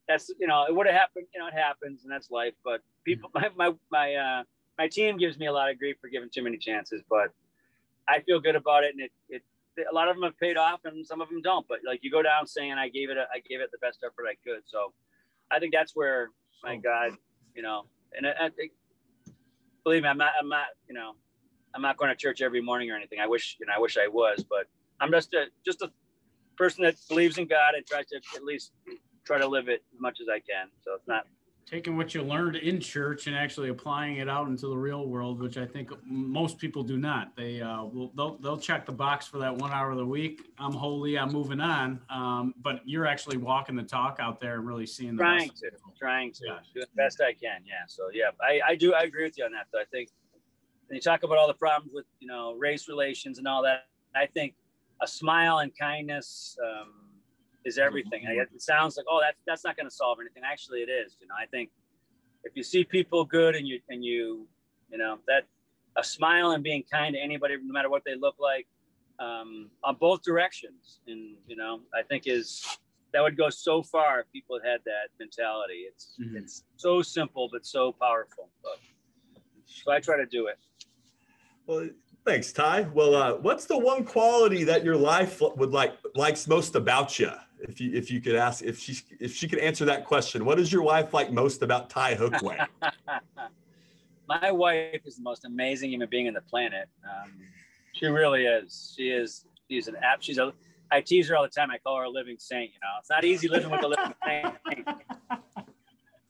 that's you know it would have happened. You know it happens, and that's life. But people, my my my uh, my team gives me a lot of grief for giving too many chances, but I feel good about it, and it it a lot of them have paid off, and some of them don't. But like you go down saying I gave it a, I gave it the best effort I could. So I think that's where my God, you know, and I, I think believe me, I'm not I'm not you know I'm not going to church every morning or anything. I wish you know I wish I was, but I'm just a just a person that believes in God and tries to at least try to live it as much as I can. So it's not taking what you learned in church and actually applying it out into the real world, which I think most people do not. They uh, will they'll, they'll check the box for that one hour of the week. I'm holy. I'm moving on. Um, but you're actually walking the talk out there and really seeing the trying to trying to yeah. do the best I can. Yeah. So yeah, I, I do I agree with you on that. Though I think when you talk about all the problems with you know race relations and all that, I think a smile and kindness. Um, is everything. I, it sounds like, oh, that's that's not going to solve anything. Actually, it is. You know, I think if you see people good and you and you, you know, that a smile and being kind to anybody, no matter what they look like, um, on both directions, and you know, I think is that would go so far if people had that mentality. It's mm-hmm. it's so simple but so powerful. But, so I try to do it. Well, thanks, Ty. Well, uh, what's the one quality that your life would like likes most about you? If you if you could ask if she if she could answer that question, what does your wife like most about Ty Hookway? My wife is the most amazing human being on the planet. Um, she really is. She is. She's an app. She's a. I tease her all the time. I call her a living saint. You know, it's not easy living with a living saint.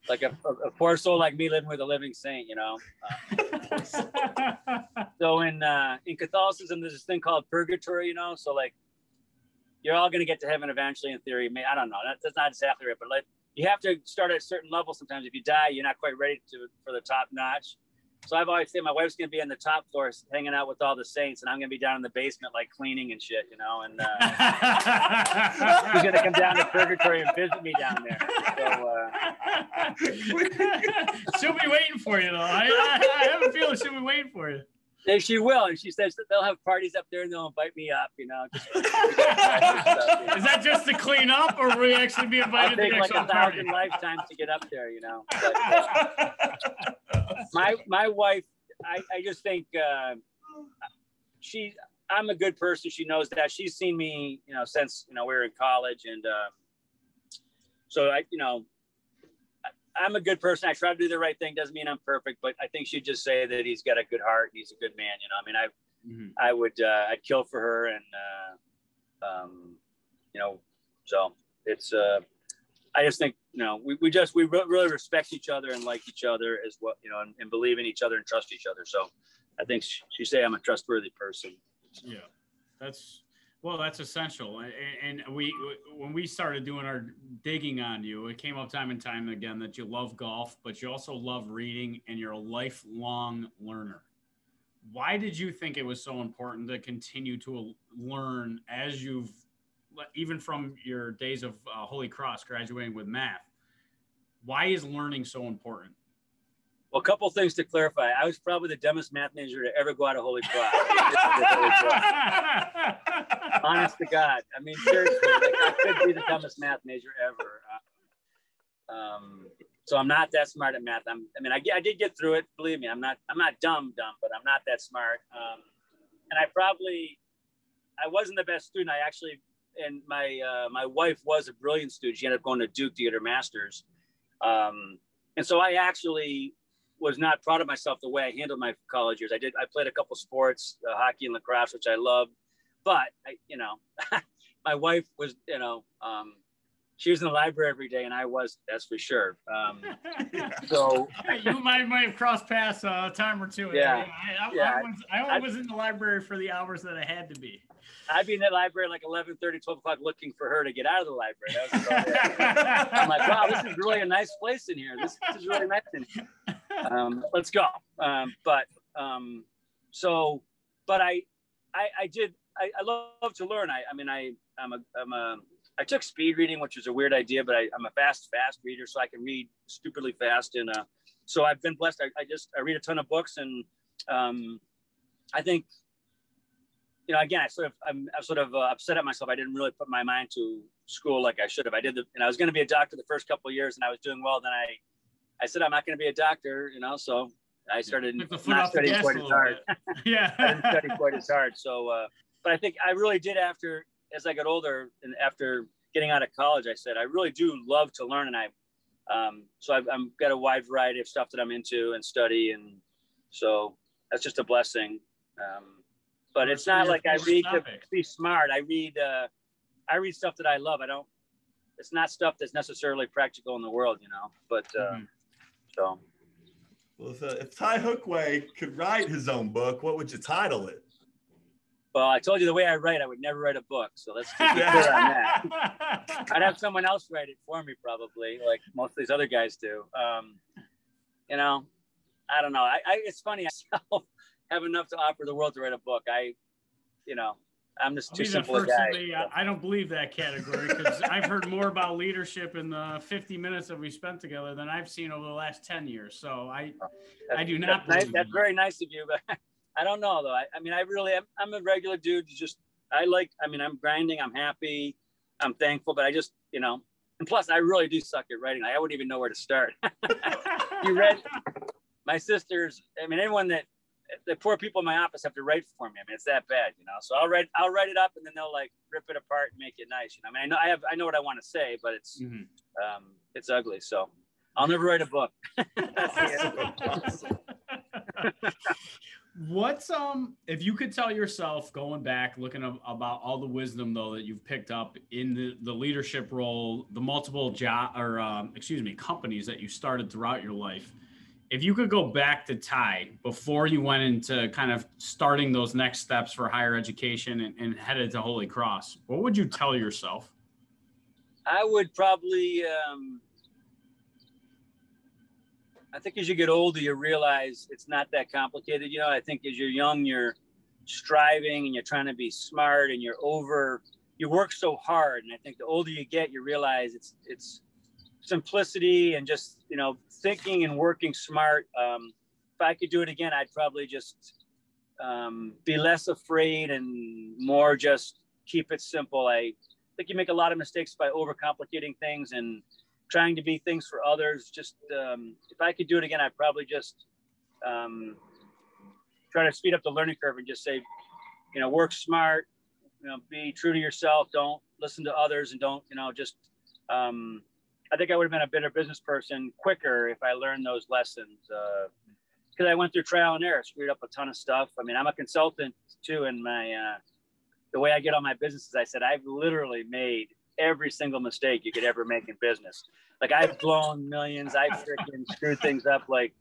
Like a, a, poor soul like me living with a living saint. You know. Uh, so in uh, in Catholicism, there's this thing called purgatory. You know, so like you're all gonna get to heaven eventually. In theory, I don't know. That, that's not exactly right, but like you have to start at a certain level. Sometimes if you die, you're not quite ready to for the top notch. So I've always said my wife's gonna be in the top floor, hanging out with all the saints, and I'm gonna be down in the basement, like cleaning and shit, you know. And uh, she's gonna come down to purgatory and visit me down there. So, uh, she'll be waiting for you, though. I, I, I have a feeling she'll be waiting for you. And she will, and she says that they'll have parties up there and they'll invite me up. You know. Just, Is that just to clean up, or will we actually be invited I'll to like a thousand lifetimes to get up there. You know. But, uh, my my wife, I I just think uh, she. I'm a good person. She knows that. She's seen me, you know, since you know we were in college, and uh, so I, you know, I'm a good person. I try to do the right thing. Doesn't mean I'm perfect, but I think she'd just say that he's got a good heart and he's a good man. You know, I mean, I, mm-hmm. I would, uh, I'd kill for her, and uh, um, you know, so it's. Uh, I just think you know we, we just we really respect each other and like each other as well, you know, and, and believe in each other and trust each other. So I think she, she say I'm a trustworthy person. Yeah, that's well, that's essential. And we, when we started doing our digging on you, it came up time and time again that you love golf, but you also love reading and you're a lifelong learner. Why did you think it was so important to continue to learn as you've, even from your days of uh, Holy Cross graduating with math? Why is learning so important? Well, a couple things to clarify. I was probably the dumbest math major to ever go out of Holy Cross. Honest to God. I mean, seriously, like I could be the dumbest math major ever. Uh, um, so I'm not that smart at math. I'm, I mean, I, I did get through it. Believe me, I'm not. I'm not dumb, dumb, but I'm not that smart. Um, and I probably, I wasn't the best student. I actually, and my uh, my wife was a brilliant student. She ended up going to Duke to get her master's. Um, and so I actually was not proud of myself the way I handled my college years. I did. I played a couple sports, uh, hockey and lacrosse, which I loved. But I, you know, my wife was, you know, um, she was in the library every day, and I was. That's for sure. Um, so you might might have crossed paths uh, a time or two. Yeah, I, I, yeah. I, was, I only was in the library for the hours that I had to be. I'd be in the library like 11, 30, 12 o'clock looking for her to get out of the library. I'm like, wow, this is really a nice place in here. This, this is really nice in here um, let's go. Um, but um, so, but I, I, I did. I, I love to learn. I, I mean, I, I'm a, I'm a. I took speed reading, which was a weird idea, but I, am a fast, fast reader, so I can read stupidly fast. And uh, so I've been blessed. I, I just I read a ton of books, and um, I think, you know, again, I sort of I'm, I'm sort of uh, upset at myself. I didn't really put my mind to school like I should have. I did the, and I was going to be a doctor the first couple of years, and I was doing well. Then I I said I'm not going to be a doctor, you know. So I started not studying quite as hard. yeah, I didn't study quite as hard. So, uh, but I think I really did after as I got older and after getting out of college, I said I really do love to learn, and I um, so I've, I've got a wide variety of stuff that I'm into and study, and so that's just a blessing. Um, but it's not like I read to be smart. I read uh, I read stuff that I love. I don't. It's not stuff that's necessarily practical in the world, you know. But uh, mm-hmm. So, well, if, uh, if Ty Hookway could write his own book, what would you title it? Well, I told you the way I write, I would never write a book. So let's keep clear on that. I'd have someone else write it for me, probably, like most of these other guys do. Um, you know, I don't know. I, I it's funny. I have enough to offer the world to write a book. I, you know, I'm just too simple a guy. So. I don't believe that category because I've heard more about leadership in the 50 minutes that we spent together than I've seen over the last 10 years. So I, that's, I do not. That's, nice, that's very nice of you, but I don't know though. I, I mean, I really, am, I'm a regular dude. Just I like. I mean, I'm grinding. I'm happy. I'm thankful, but I just, you know, and plus, I really do suck at writing. I wouldn't even know where to start. you read my sisters. I mean, anyone that the poor people in my office have to write for me. I mean, it's that bad, you know. So I'll write, I'll write it up, and then they'll like rip it apart and make it nice. You know, I mean, I know I have, I know what I want to say, but it's, mm-hmm. um, it's ugly. So I'll never write a book. What's um if you could tell yourself going back looking ab- about all the wisdom though that you've picked up in the, the leadership role, the multiple job or um, excuse me companies that you started throughout your life, if you could go back to Ty before you went into kind of starting those next steps for higher education and, and headed to Holy Cross, what would you tell yourself? I would probably um, I think as you get older, you realize it's not that complicated. You know, I think as you're young, you're striving and you're trying to be smart and you're over, you work so hard. And I think the older you get, you realize it's, it's simplicity and just, you know, thinking and working smart. Um, if I could do it again, I'd probably just um, be less afraid and more just keep it simple. I think you make a lot of mistakes by overcomplicating things and, trying to be things for others. Just um, if I could do it again, I'd probably just um, try to speed up the learning curve and just say, you know, work smart, you know, be true to yourself. Don't listen to others and don't, you know, just. Um, I think I would have been a better business person quicker if I learned those lessons. Because uh, I went through trial and error, screwed up a ton of stuff. I mean, I'm a consultant too, and my uh, the way I get on my businesses, I said I've literally made every single mistake you could ever make in business. Like I've blown millions, I've freaking screwed things up. Like,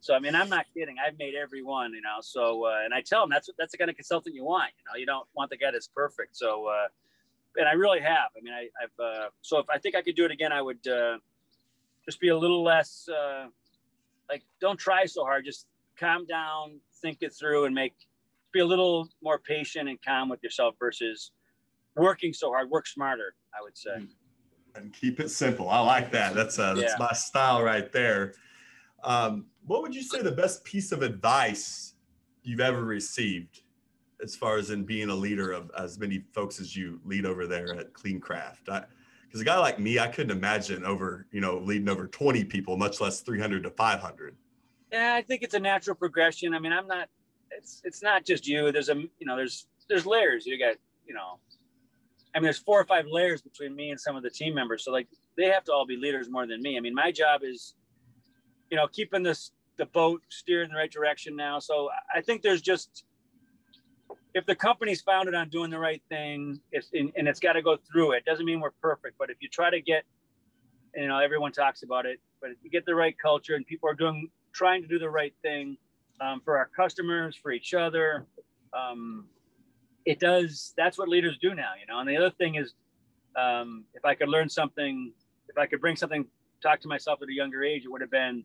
so I mean, I'm not kidding. I've made every one, you know. So, uh, and I tell them that's that's the kind of consultant you want. You know, you don't want the guy that's perfect. So, uh, and I really have. I mean, I, have uh, so if I think I could do it again, I would uh, just be a little less uh, like don't try so hard. Just calm down, think it through, and make be a little more patient and calm with yourself versus working so hard. Work smarter. I would say. And keep it simple. I like that. That's uh, that's yeah. my style right there. Um, what would you say the best piece of advice you've ever received, as far as in being a leader of as many folks as you lead over there at Clean Craft? Because a guy like me, I couldn't imagine over you know leading over 20 people, much less 300 to 500. Yeah, I think it's a natural progression. I mean, I'm not. It's it's not just you. There's a you know there's there's layers. You got you know I mean, there's four or five layers between me and some of the team members. So like they have to all be leaders more than me. I mean, my job is, you know, keeping this the boat steer in the right direction now. So I think there's just if the company's founded on doing the right thing, it's and, and it's got to go through it. Doesn't mean we're perfect, but if you try to get, you know, everyone talks about it, but if you get the right culture and people are doing trying to do the right thing um, for our customers, for each other, um, it does that's what leaders do now you know? And the other thing is um, if i could learn something if i could bring something talk to myself at a younger age it would have been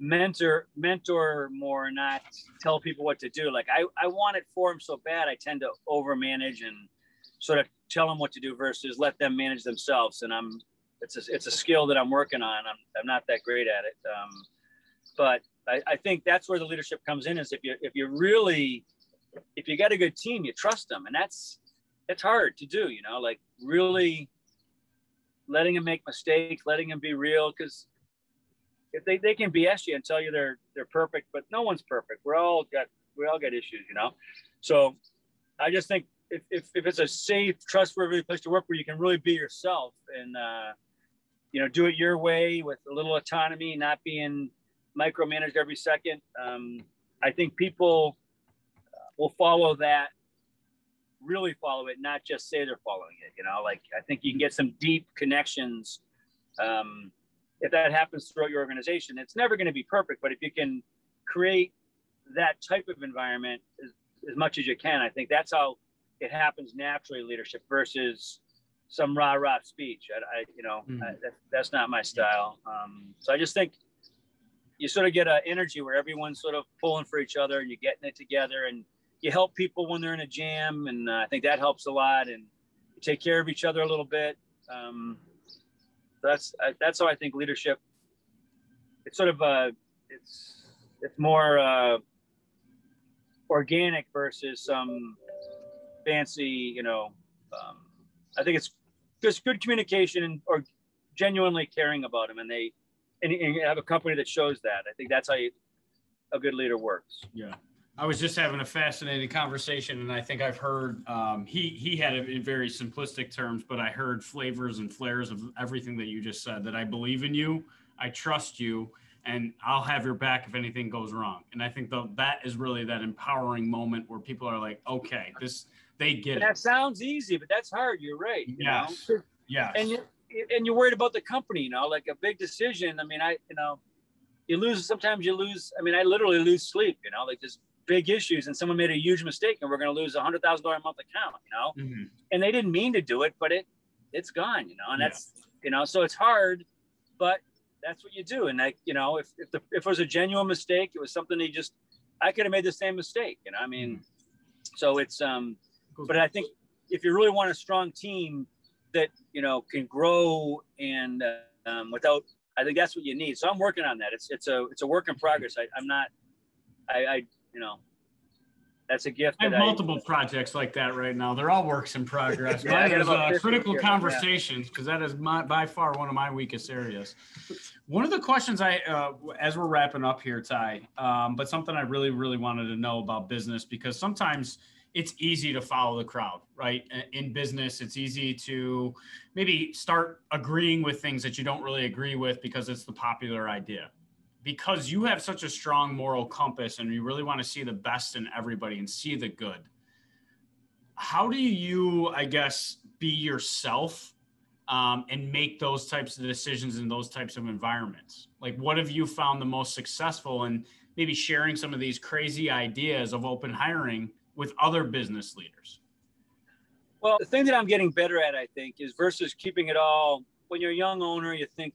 mentor mentor more not tell people what to do. Like i i want it for them so bad i tend to over manage and sort of tell them what to do versus let them manage themselves. And i'm it's a, it's a skill that i'm working on i'm, I'm not that great at it um, but I, I think that's where the leadership comes in is if you if you really if you got a good team, you trust them, and that's it's hard to do. You know, like really letting them make mistakes, letting them be real, because if they, they can BS you and tell you they're they're perfect, but no one's perfect. We're all got we all got issues, you know. So I just think if, if, if it's a safe, trustworthy place to work where you can really be yourself and uh, you know do it your way with a little autonomy, not being micromanaged every second. Um, I think people will follow that really follow it not just say they're following it you know? Like i think you can get some deep connections um, if that happens throughout your organization it's never going to be perfect but if you can create that type of environment as, as much as you can i think that's how it happens naturally leadership versus some rah rah speech. I, I you know mm-hmm. I, that, that's not my style. Um, so i just think you sort of get an energy where everyone's sort of pulling for each other and you're getting it together and you help people when they're in a jam, and uh, I think that helps a lot. And you take care of each other a little bit. Um, that's that's how I think leadership. It's sort of uh, it's it's more uh, organic versus some fancy, you know. Um, I think it's just good communication and or genuinely caring about them, and they and, and have a company that shows that. I think that's how you, a good leader works. Yeah. I was just having a fascinating conversation, and I think I've heard um, he he had it in very simplistic terms, but I heard flavors and flares of everything that you just said. That I believe in you, I trust you, and I'll have your back if anything goes wrong. And I think the, that is really that empowering moment where people are like, okay, this they get And it. that sounds easy, but that's hard. You're right. You Yes. know? Yes. And you and you're worried about the company, you know, like a big decision. I mean, I you know, you lose sometimes you lose. I mean, I literally lose sleep, you know, like there's big issues and someone made a huge mistake and we're gonna lose a hundred thousand dollar a month account, you know. Mhm. And they didn't mean to do it, but it it's gone, you know, and Yeah. that's you know, so it's hard, but that's what you do. And like, you know, if if the if it was a genuine mistake, it was something they just I could have made the same mistake, you know. I mean, so it's um but I think if you really want a strong team that you know can grow and uh, um, without, I think that's what you need. So I'm working on that. It's it's a it's a work in progress. I, I'm not, I, I you know, that's a gift. I have that I- multiple projects like that right now. They're all works in progress. Yeah, Mine is uh, critical here, conversations because that is my, by far one of my weakest areas. One of the questions I, uh, as we're wrapping up here, Ty, um, but something I really, really wanted to know about business because sometimes it's easy to follow the crowd, right? In business, it's easy to maybe start agreeing with things that you don't really agree with because it's the popular idea. Because you have such a strong moral compass and you really want to see the best in everybody and see the good. How do you, I guess, be yourself um, and make those types of decisions in those types of environments? Like, what have you found the most successful in maybe sharing some of these crazy ideas of open hiring with other business leaders? Well, the thing that I'm getting better at, I think, is versus keeping it all. When you're a young owner, you think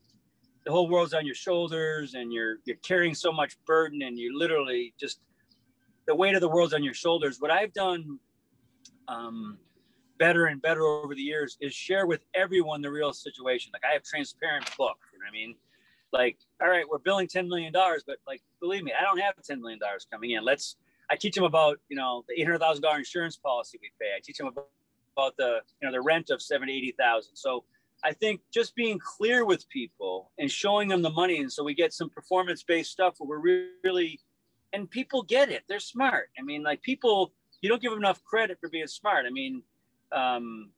the whole world's on your shoulders, and you're you're carrying so much burden, and you literally just the weight of the world's on your shoulders. What I've done um, better and better over the years is share with everyone the real situation. Like I have transparent book. You know what I mean? Like, all right, we're billing ten million dollars, but like, believe me, I don't have ten million dollars coming in. Let's. I teach them about you know the eight hundred thousand dollar insurance policy we pay. I teach them about about the you know the rent of 70 80,000 so I think just being clear with people and showing them the money and so we get some performance based stuff where we're really and people get it. They're smart. I mean like people you don't give them enough credit for being smart. I mean um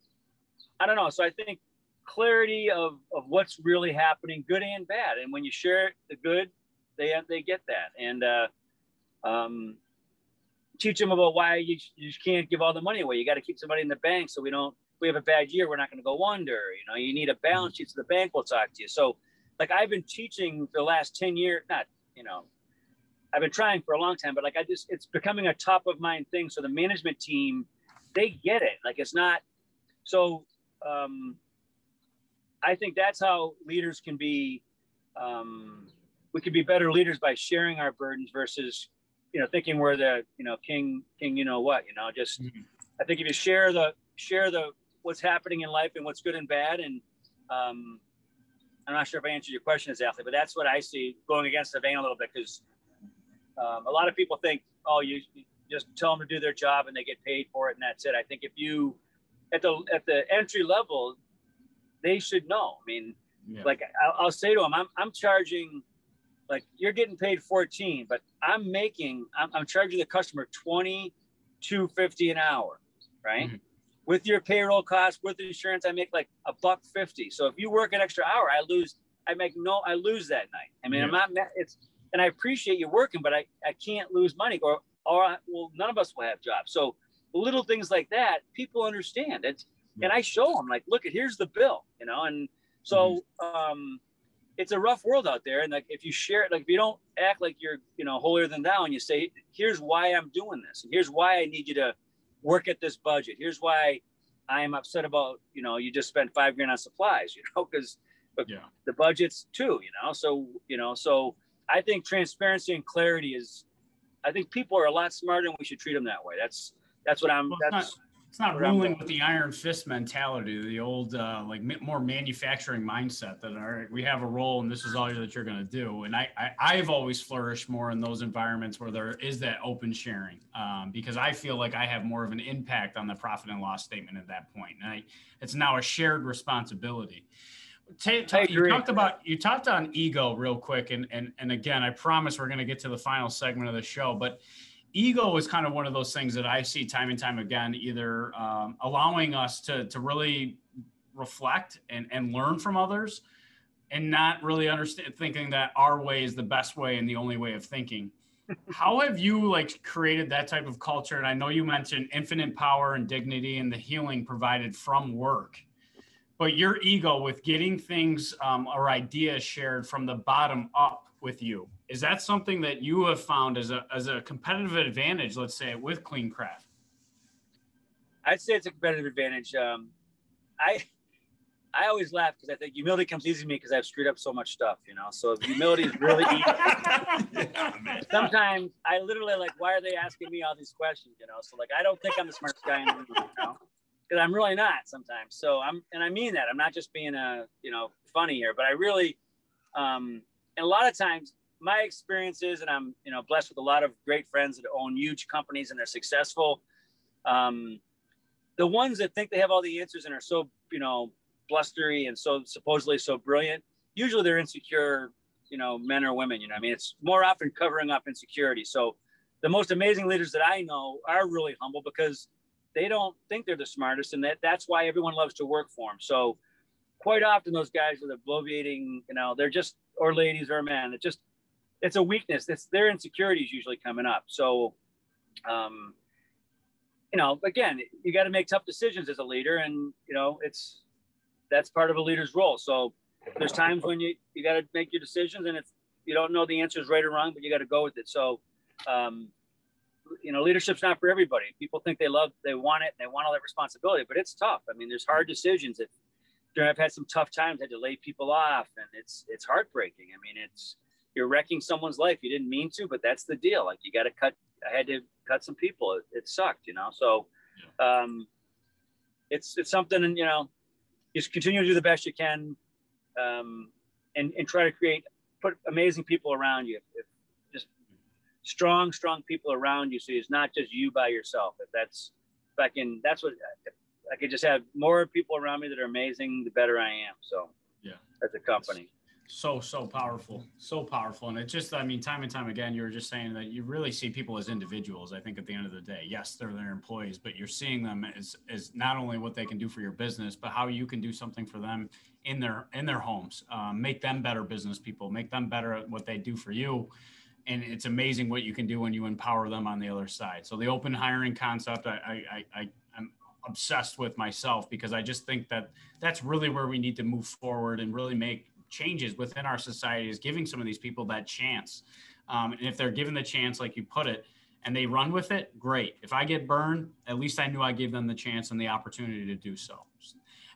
I don't know. So I think clarity of of what's really happening good and bad. And when you share the good they they get that. And uh um teach them about why you, you can't give all the money away. You got to keep some money in the bank so we don't, we have a bad year, we're not going to go under. You know, you need a balance sheet so the bank will talk to you. So, like, I've been teaching for the last 10 years, not, you know, I've been trying for a long time, but like, I just, it's becoming a top of mind thing. So the management team, they get it. Like, it's not, so, um, I think that's how leaders can be, um, we could be better leaders by sharing our burdens versus you know thinking we're the you know king king you know what you know just Mhm. i think if you share the share the what's happening in life and what's good and bad and um i'm not sure if i answered your question exactly but that's what i see going against the vein a little bit because um, a lot of people think oh you, you just tell them to do their job and they get paid for it and that's it i think if you at the at the entry level they should know i mean Yeah. like I'll, I'll say to them i'm, I'm charging like you're getting paid 14 but i'm making i'm, I'm charging the customer 22.50 an hour right Mhm. With your payroll costs with insurance i make like a buck 50 so if you work an extra hour i lose i make no i lose that night. I mean i'm not it's and i appreciate you working but i i can't lose money or or I- well none of us will have jobs. So little things like that people understand. It's and i show them like look at here's the bill you know and so um it's a rough world out there. And like, if you share it, like, if you don't act like you're, you know, holier than thou, and you say, here's why I'm doing this, and here's why I need you to work at this budget. Here's why I am upset about, you know, you just spent five grand on supplies, you know, because Yeah. the budget's two, you know, so, you know, so I think transparency and clarity is, I think people are a lot smarter and we should treat them that way. That's, that's what I'm, Well, that's, It's not ruling with the iron fist mentality, the old uh, like more manufacturing mindset that all right, we have a role and this is all that you're going to do. And I, I I've always flourished more in those environments where there is that open sharing um, because I feel like I have more of an impact on the profit and loss statement at that point. And I, it's now a shared responsibility. Ta- I you talked about you talked on ego real quick, and and and again, I promise we're going to get to the final segment of the show, but ego is kind of one of those things that I see time and time again, either um, allowing us to to really reflect and and learn from others, and not really understand thinking that our way is the best way and the only way of thinking. How have you like created that type of culture? And I know you mentioned infinite power and dignity and the healing provided from work, but your ego with getting things um, or ideas shared from the bottom up with you is that something that you have found as a as a competitive advantage? Let's say with Clean Craft. I'd say it's a competitive advantage. Um, I I always laugh because I think humility comes easy to me because I've screwed up so much stuff, you know. So humility is really easy. yeah, Sometimes I literally like, why are they asking me all these questions, you know? So like, I don't think I'm the smartest guy in the room, you know, because I'm really not sometimes. So I'm, and I mean that. I'm not just being a, you know, funny here, but I really, um, and a lot of times my experiences, and I'm, you know, blessed with a lot of great friends that own huge companies and they're successful. Um, the ones that think they have all the answers and are so, you know, blustery and so supposedly so brilliant, usually they're insecure, you know, men or women. You know, I mean, it's more often covering up insecurity. So the most amazing leaders that I know are really humble because they don't think they're the smartest, and that that's why everyone loves to work for them. So quite often those guys are the bloviating, you know, they're just or ladies or men. It just it's a weakness. It's their insecurities usually coming up. So um you know, again, you got to make tough decisions as a leader, and you know, it's that's part of a leader's role. So there's times when you you got to make your decisions, and if you don't know the answer is right or wrong, but you got to go with it. So, um, you know, leadership's not for everybody. People think they love, they want it, and they want all that responsibility, but it's tough. I mean, there's hard decisions. That I've had some tough times. I had to lay people off, and it's it's heartbreaking. I mean, it's you're wrecking someone's life. You didn't mean to, but that's the deal. Like you got to cut. I had to cut some people. It, it sucked, you know. So, um, it's it's something, and you know, just continue to do the best you can um, and, and try to create put amazing people around you if, just strong strong people around you so it's not just you by yourself if that's if i can that's what i could just have more people around me that are amazing the better i am so yeah as a company so so powerful. So powerful. And it just i mean time and time again you were just saying that you really see people as individuals i think at the end of the day. Yes they're their employees but you're seeing them as as not only what they can do for your business but how you can do something for them in their in their homes. Um, make them better business people make them better at what they do for you. And it's amazing what you can do when you empower them on the other side. So the open hiring concept i i, I i'm obsessed with myself because i just think that that's really where we need to move forward and really make changes within our society is giving some of these people that chance. Um, and if they're given the chance, like you put it, and they run with it, great. If I get burned, at least I knew I gave them the chance and the opportunity to do so.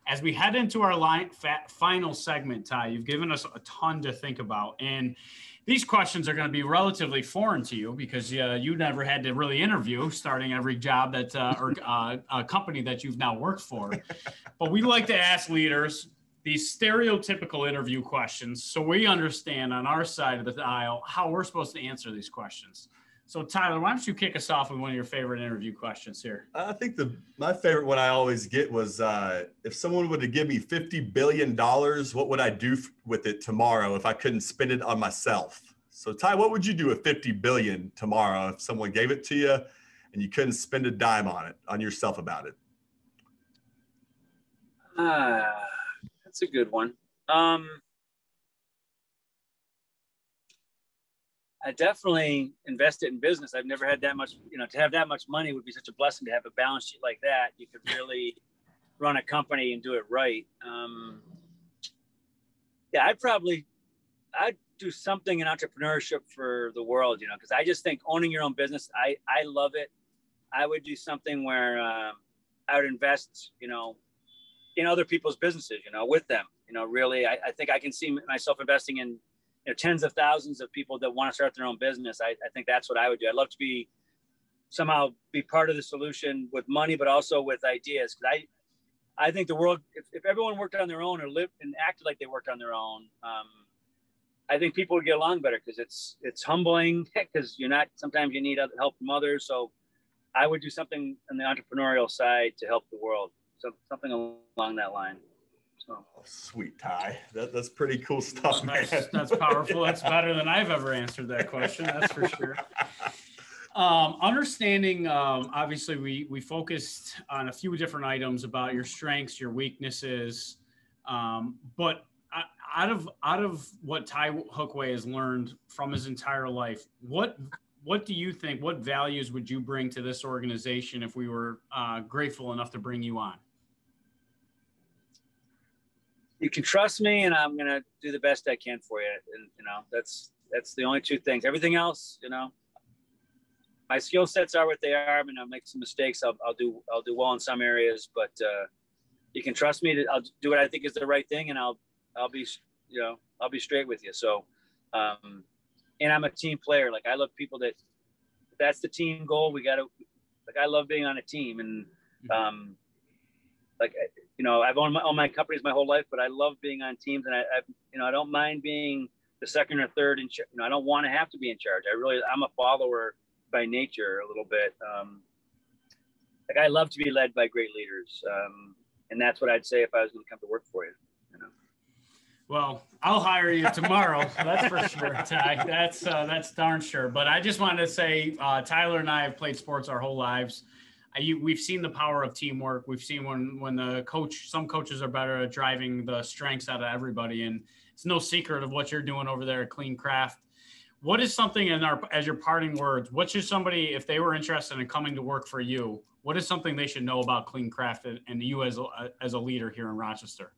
As we head into our line, fat, final segment, Ty, you've given us a ton to think about. And these questions are going to be relatively foreign to you because uh, you never had to really interview starting every job that uh, or uh, a company that you've now worked for. but we like to ask leaders these stereotypical interview questions so we understand on our side of the aisle how we're supposed to answer these questions. So Tyler, why don't you kick us off with one of your favorite interview questions here? I think the my favorite one I always get was uh, if someone were to give me fifty billion dollars, what would I do with it tomorrow if I couldn't spend it on myself? So Ty, what would you do with fifty billion tomorrow if someone gave it to you and you couldn't spend a dime on it on yourself about it? Ah. Uh that's a good one. Um, I definitely invested in business. I've never had that much, you know, to have that much money would be such a blessing to have a balance sheet like that. You could really run a company and do it right. Um, yeah, I'd probably, I'd do something in entrepreneurship for the world, you know, because I just think owning your own business, I, I love it. I would do something where um, I would invest, you know, in other people's businesses, you know, with them. You know, really, I, I think I can see myself investing in you know, tens of thousands of people that want to start their own business. I, I think that's what I would do. I'd love to be somehow be part of the solution with money, but also with ideas. Because I, I think the world, if, if everyone worked on their own or lived and acted like they worked on their own, um, I think people would get along better because it's it's humbling because you're not sometimes you need help from others. So I would do something on the entrepreneurial side to help the world so something along that line. So. Oh, sweet Ty, that, that's pretty cool stuff, man. That's, that's powerful. That's better than I've ever answered that question. That's for sure. Um, understanding, um, obviously, we we focused on a few different items about your strengths, your weaknesses, um, but out of out of what Ty Hookway has learned from his entire life, what what do you think? What values would you bring to this organization if we were uh, grateful enough to bring you on? You can trust me, and I'm gonna do the best I can for you. And you know, that's that's the only two things. Everything else, you know, my skill sets are what they are. I mean, I'll make some mistakes. I'll, I'll do I'll do well in some areas, but uh, you can trust me to I'll do what I think is the right thing, and I'll I'll be you know I'll be straight with you. So, um, and I'm a team player. Like I love people that that's the team goal. We got to like I love being on a team, and mm-hmm. um, like you know I've owned my, owned my companies my whole life, but I love being on teams, and I, I you know I don't mind being the second or third in charge. You know I don't want to have to be in charge. I really I'm a follower by nature a little bit. Um, like I love to be led by great leaders, um, and that's what I'd say if I was going to come to work for you. You know. Well, I'll hire you tomorrow. that's for sure, Ty. That's uh, that's darn sure. But I just wanted to say, uh, Tyler and I have played sports our whole lives. You, we've seen the power of teamwork. We've seen when when the coach, some coaches are better at driving the strengths out of everybody, and it's no secret of what you're doing over there at Clean Craft. What is something in our as your parting words what should somebody if they were interested in coming to work for you what is something they should know about clean craft and you as a, as a leader here in rochester?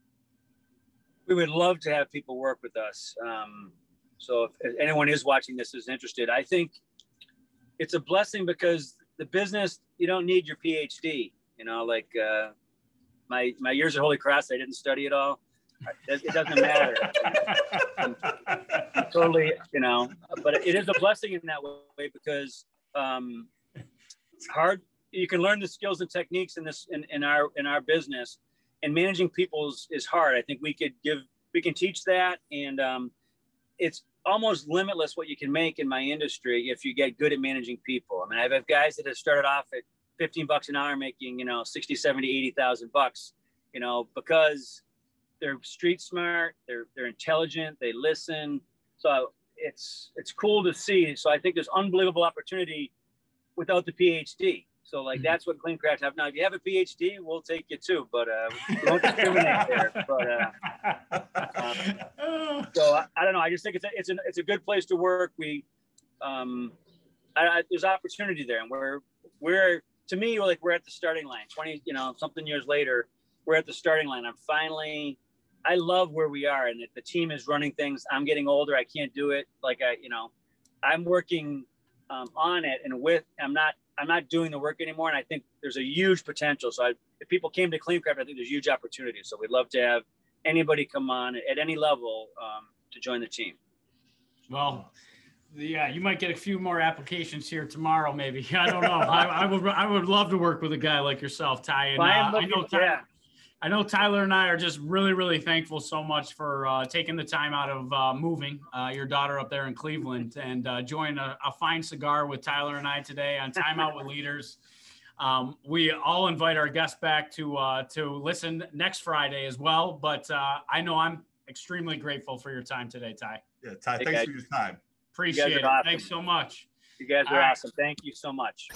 We would love to have people work with us. Um, so if anyone is watching this is interested i think it's a blessing because the business you don't need your phd you know like uh, my my years at holy cross i didn't study at all it doesn't matter. totally, you know, but it is a blessing in that way because um, it's hard. You can learn the skills and techniques in this in, in our in our business, and managing people is, is hard. I think we could give we can teach that, and um, it's almost limitless what you can make in my industry if you get good at managing people. I mean, I've guys that have started off at 15 bucks an hour making, you know, 60, 70, 80,000 bucks, you know, because they're street smart, they're they're intelligent, they listen. So it's it's cool to see. So I think there's unbelievable opportunity without the PhD. So like mm-hmm. that's what Clean Craft have now. If you have a PhD, we'll take you too, but uh, don't discriminate there. But uh, um, so I, I, don't know. I just think it's a, it's a it's a good place to work. We um, I, I, there's opportunity there, and we're we're to me like we're at the starting line. Twenty, you know, something years later, we're at the starting line. I'm finally I love where we are and the team is running things. I'm getting older. I can't do it. Like I, you know, I'm working um, on it and with, I'm not, I'm not doing the work anymore. And I think there's a huge potential. So I, if people came to Clean Craft, I think there's huge opportunity. So we'd love to have anybody come on at any level um, to join the team. Well, yeah, you might get a few more applications here tomorrow, maybe. I don't know. I, I, would, I would love to work with a guy like yourself, Ty. And uh, I know Ty, yeah. I know Tyler and I are just really, really thankful so much for uh, taking the time out of uh, moving uh, your daughter up there in Cleveland and uh, join a, a, fine cigar with Tyler and I today on Time Out with Leaders. Um, we all invite our guests back to uh, to listen next Friday as well. But uh, I know I'm extremely grateful for your time today, Ty. Yeah, Ty, thanks guys. for your time. Appreciate you it. Awesome. Thanks so much. You guys are all awesome. Right. Thank you so much.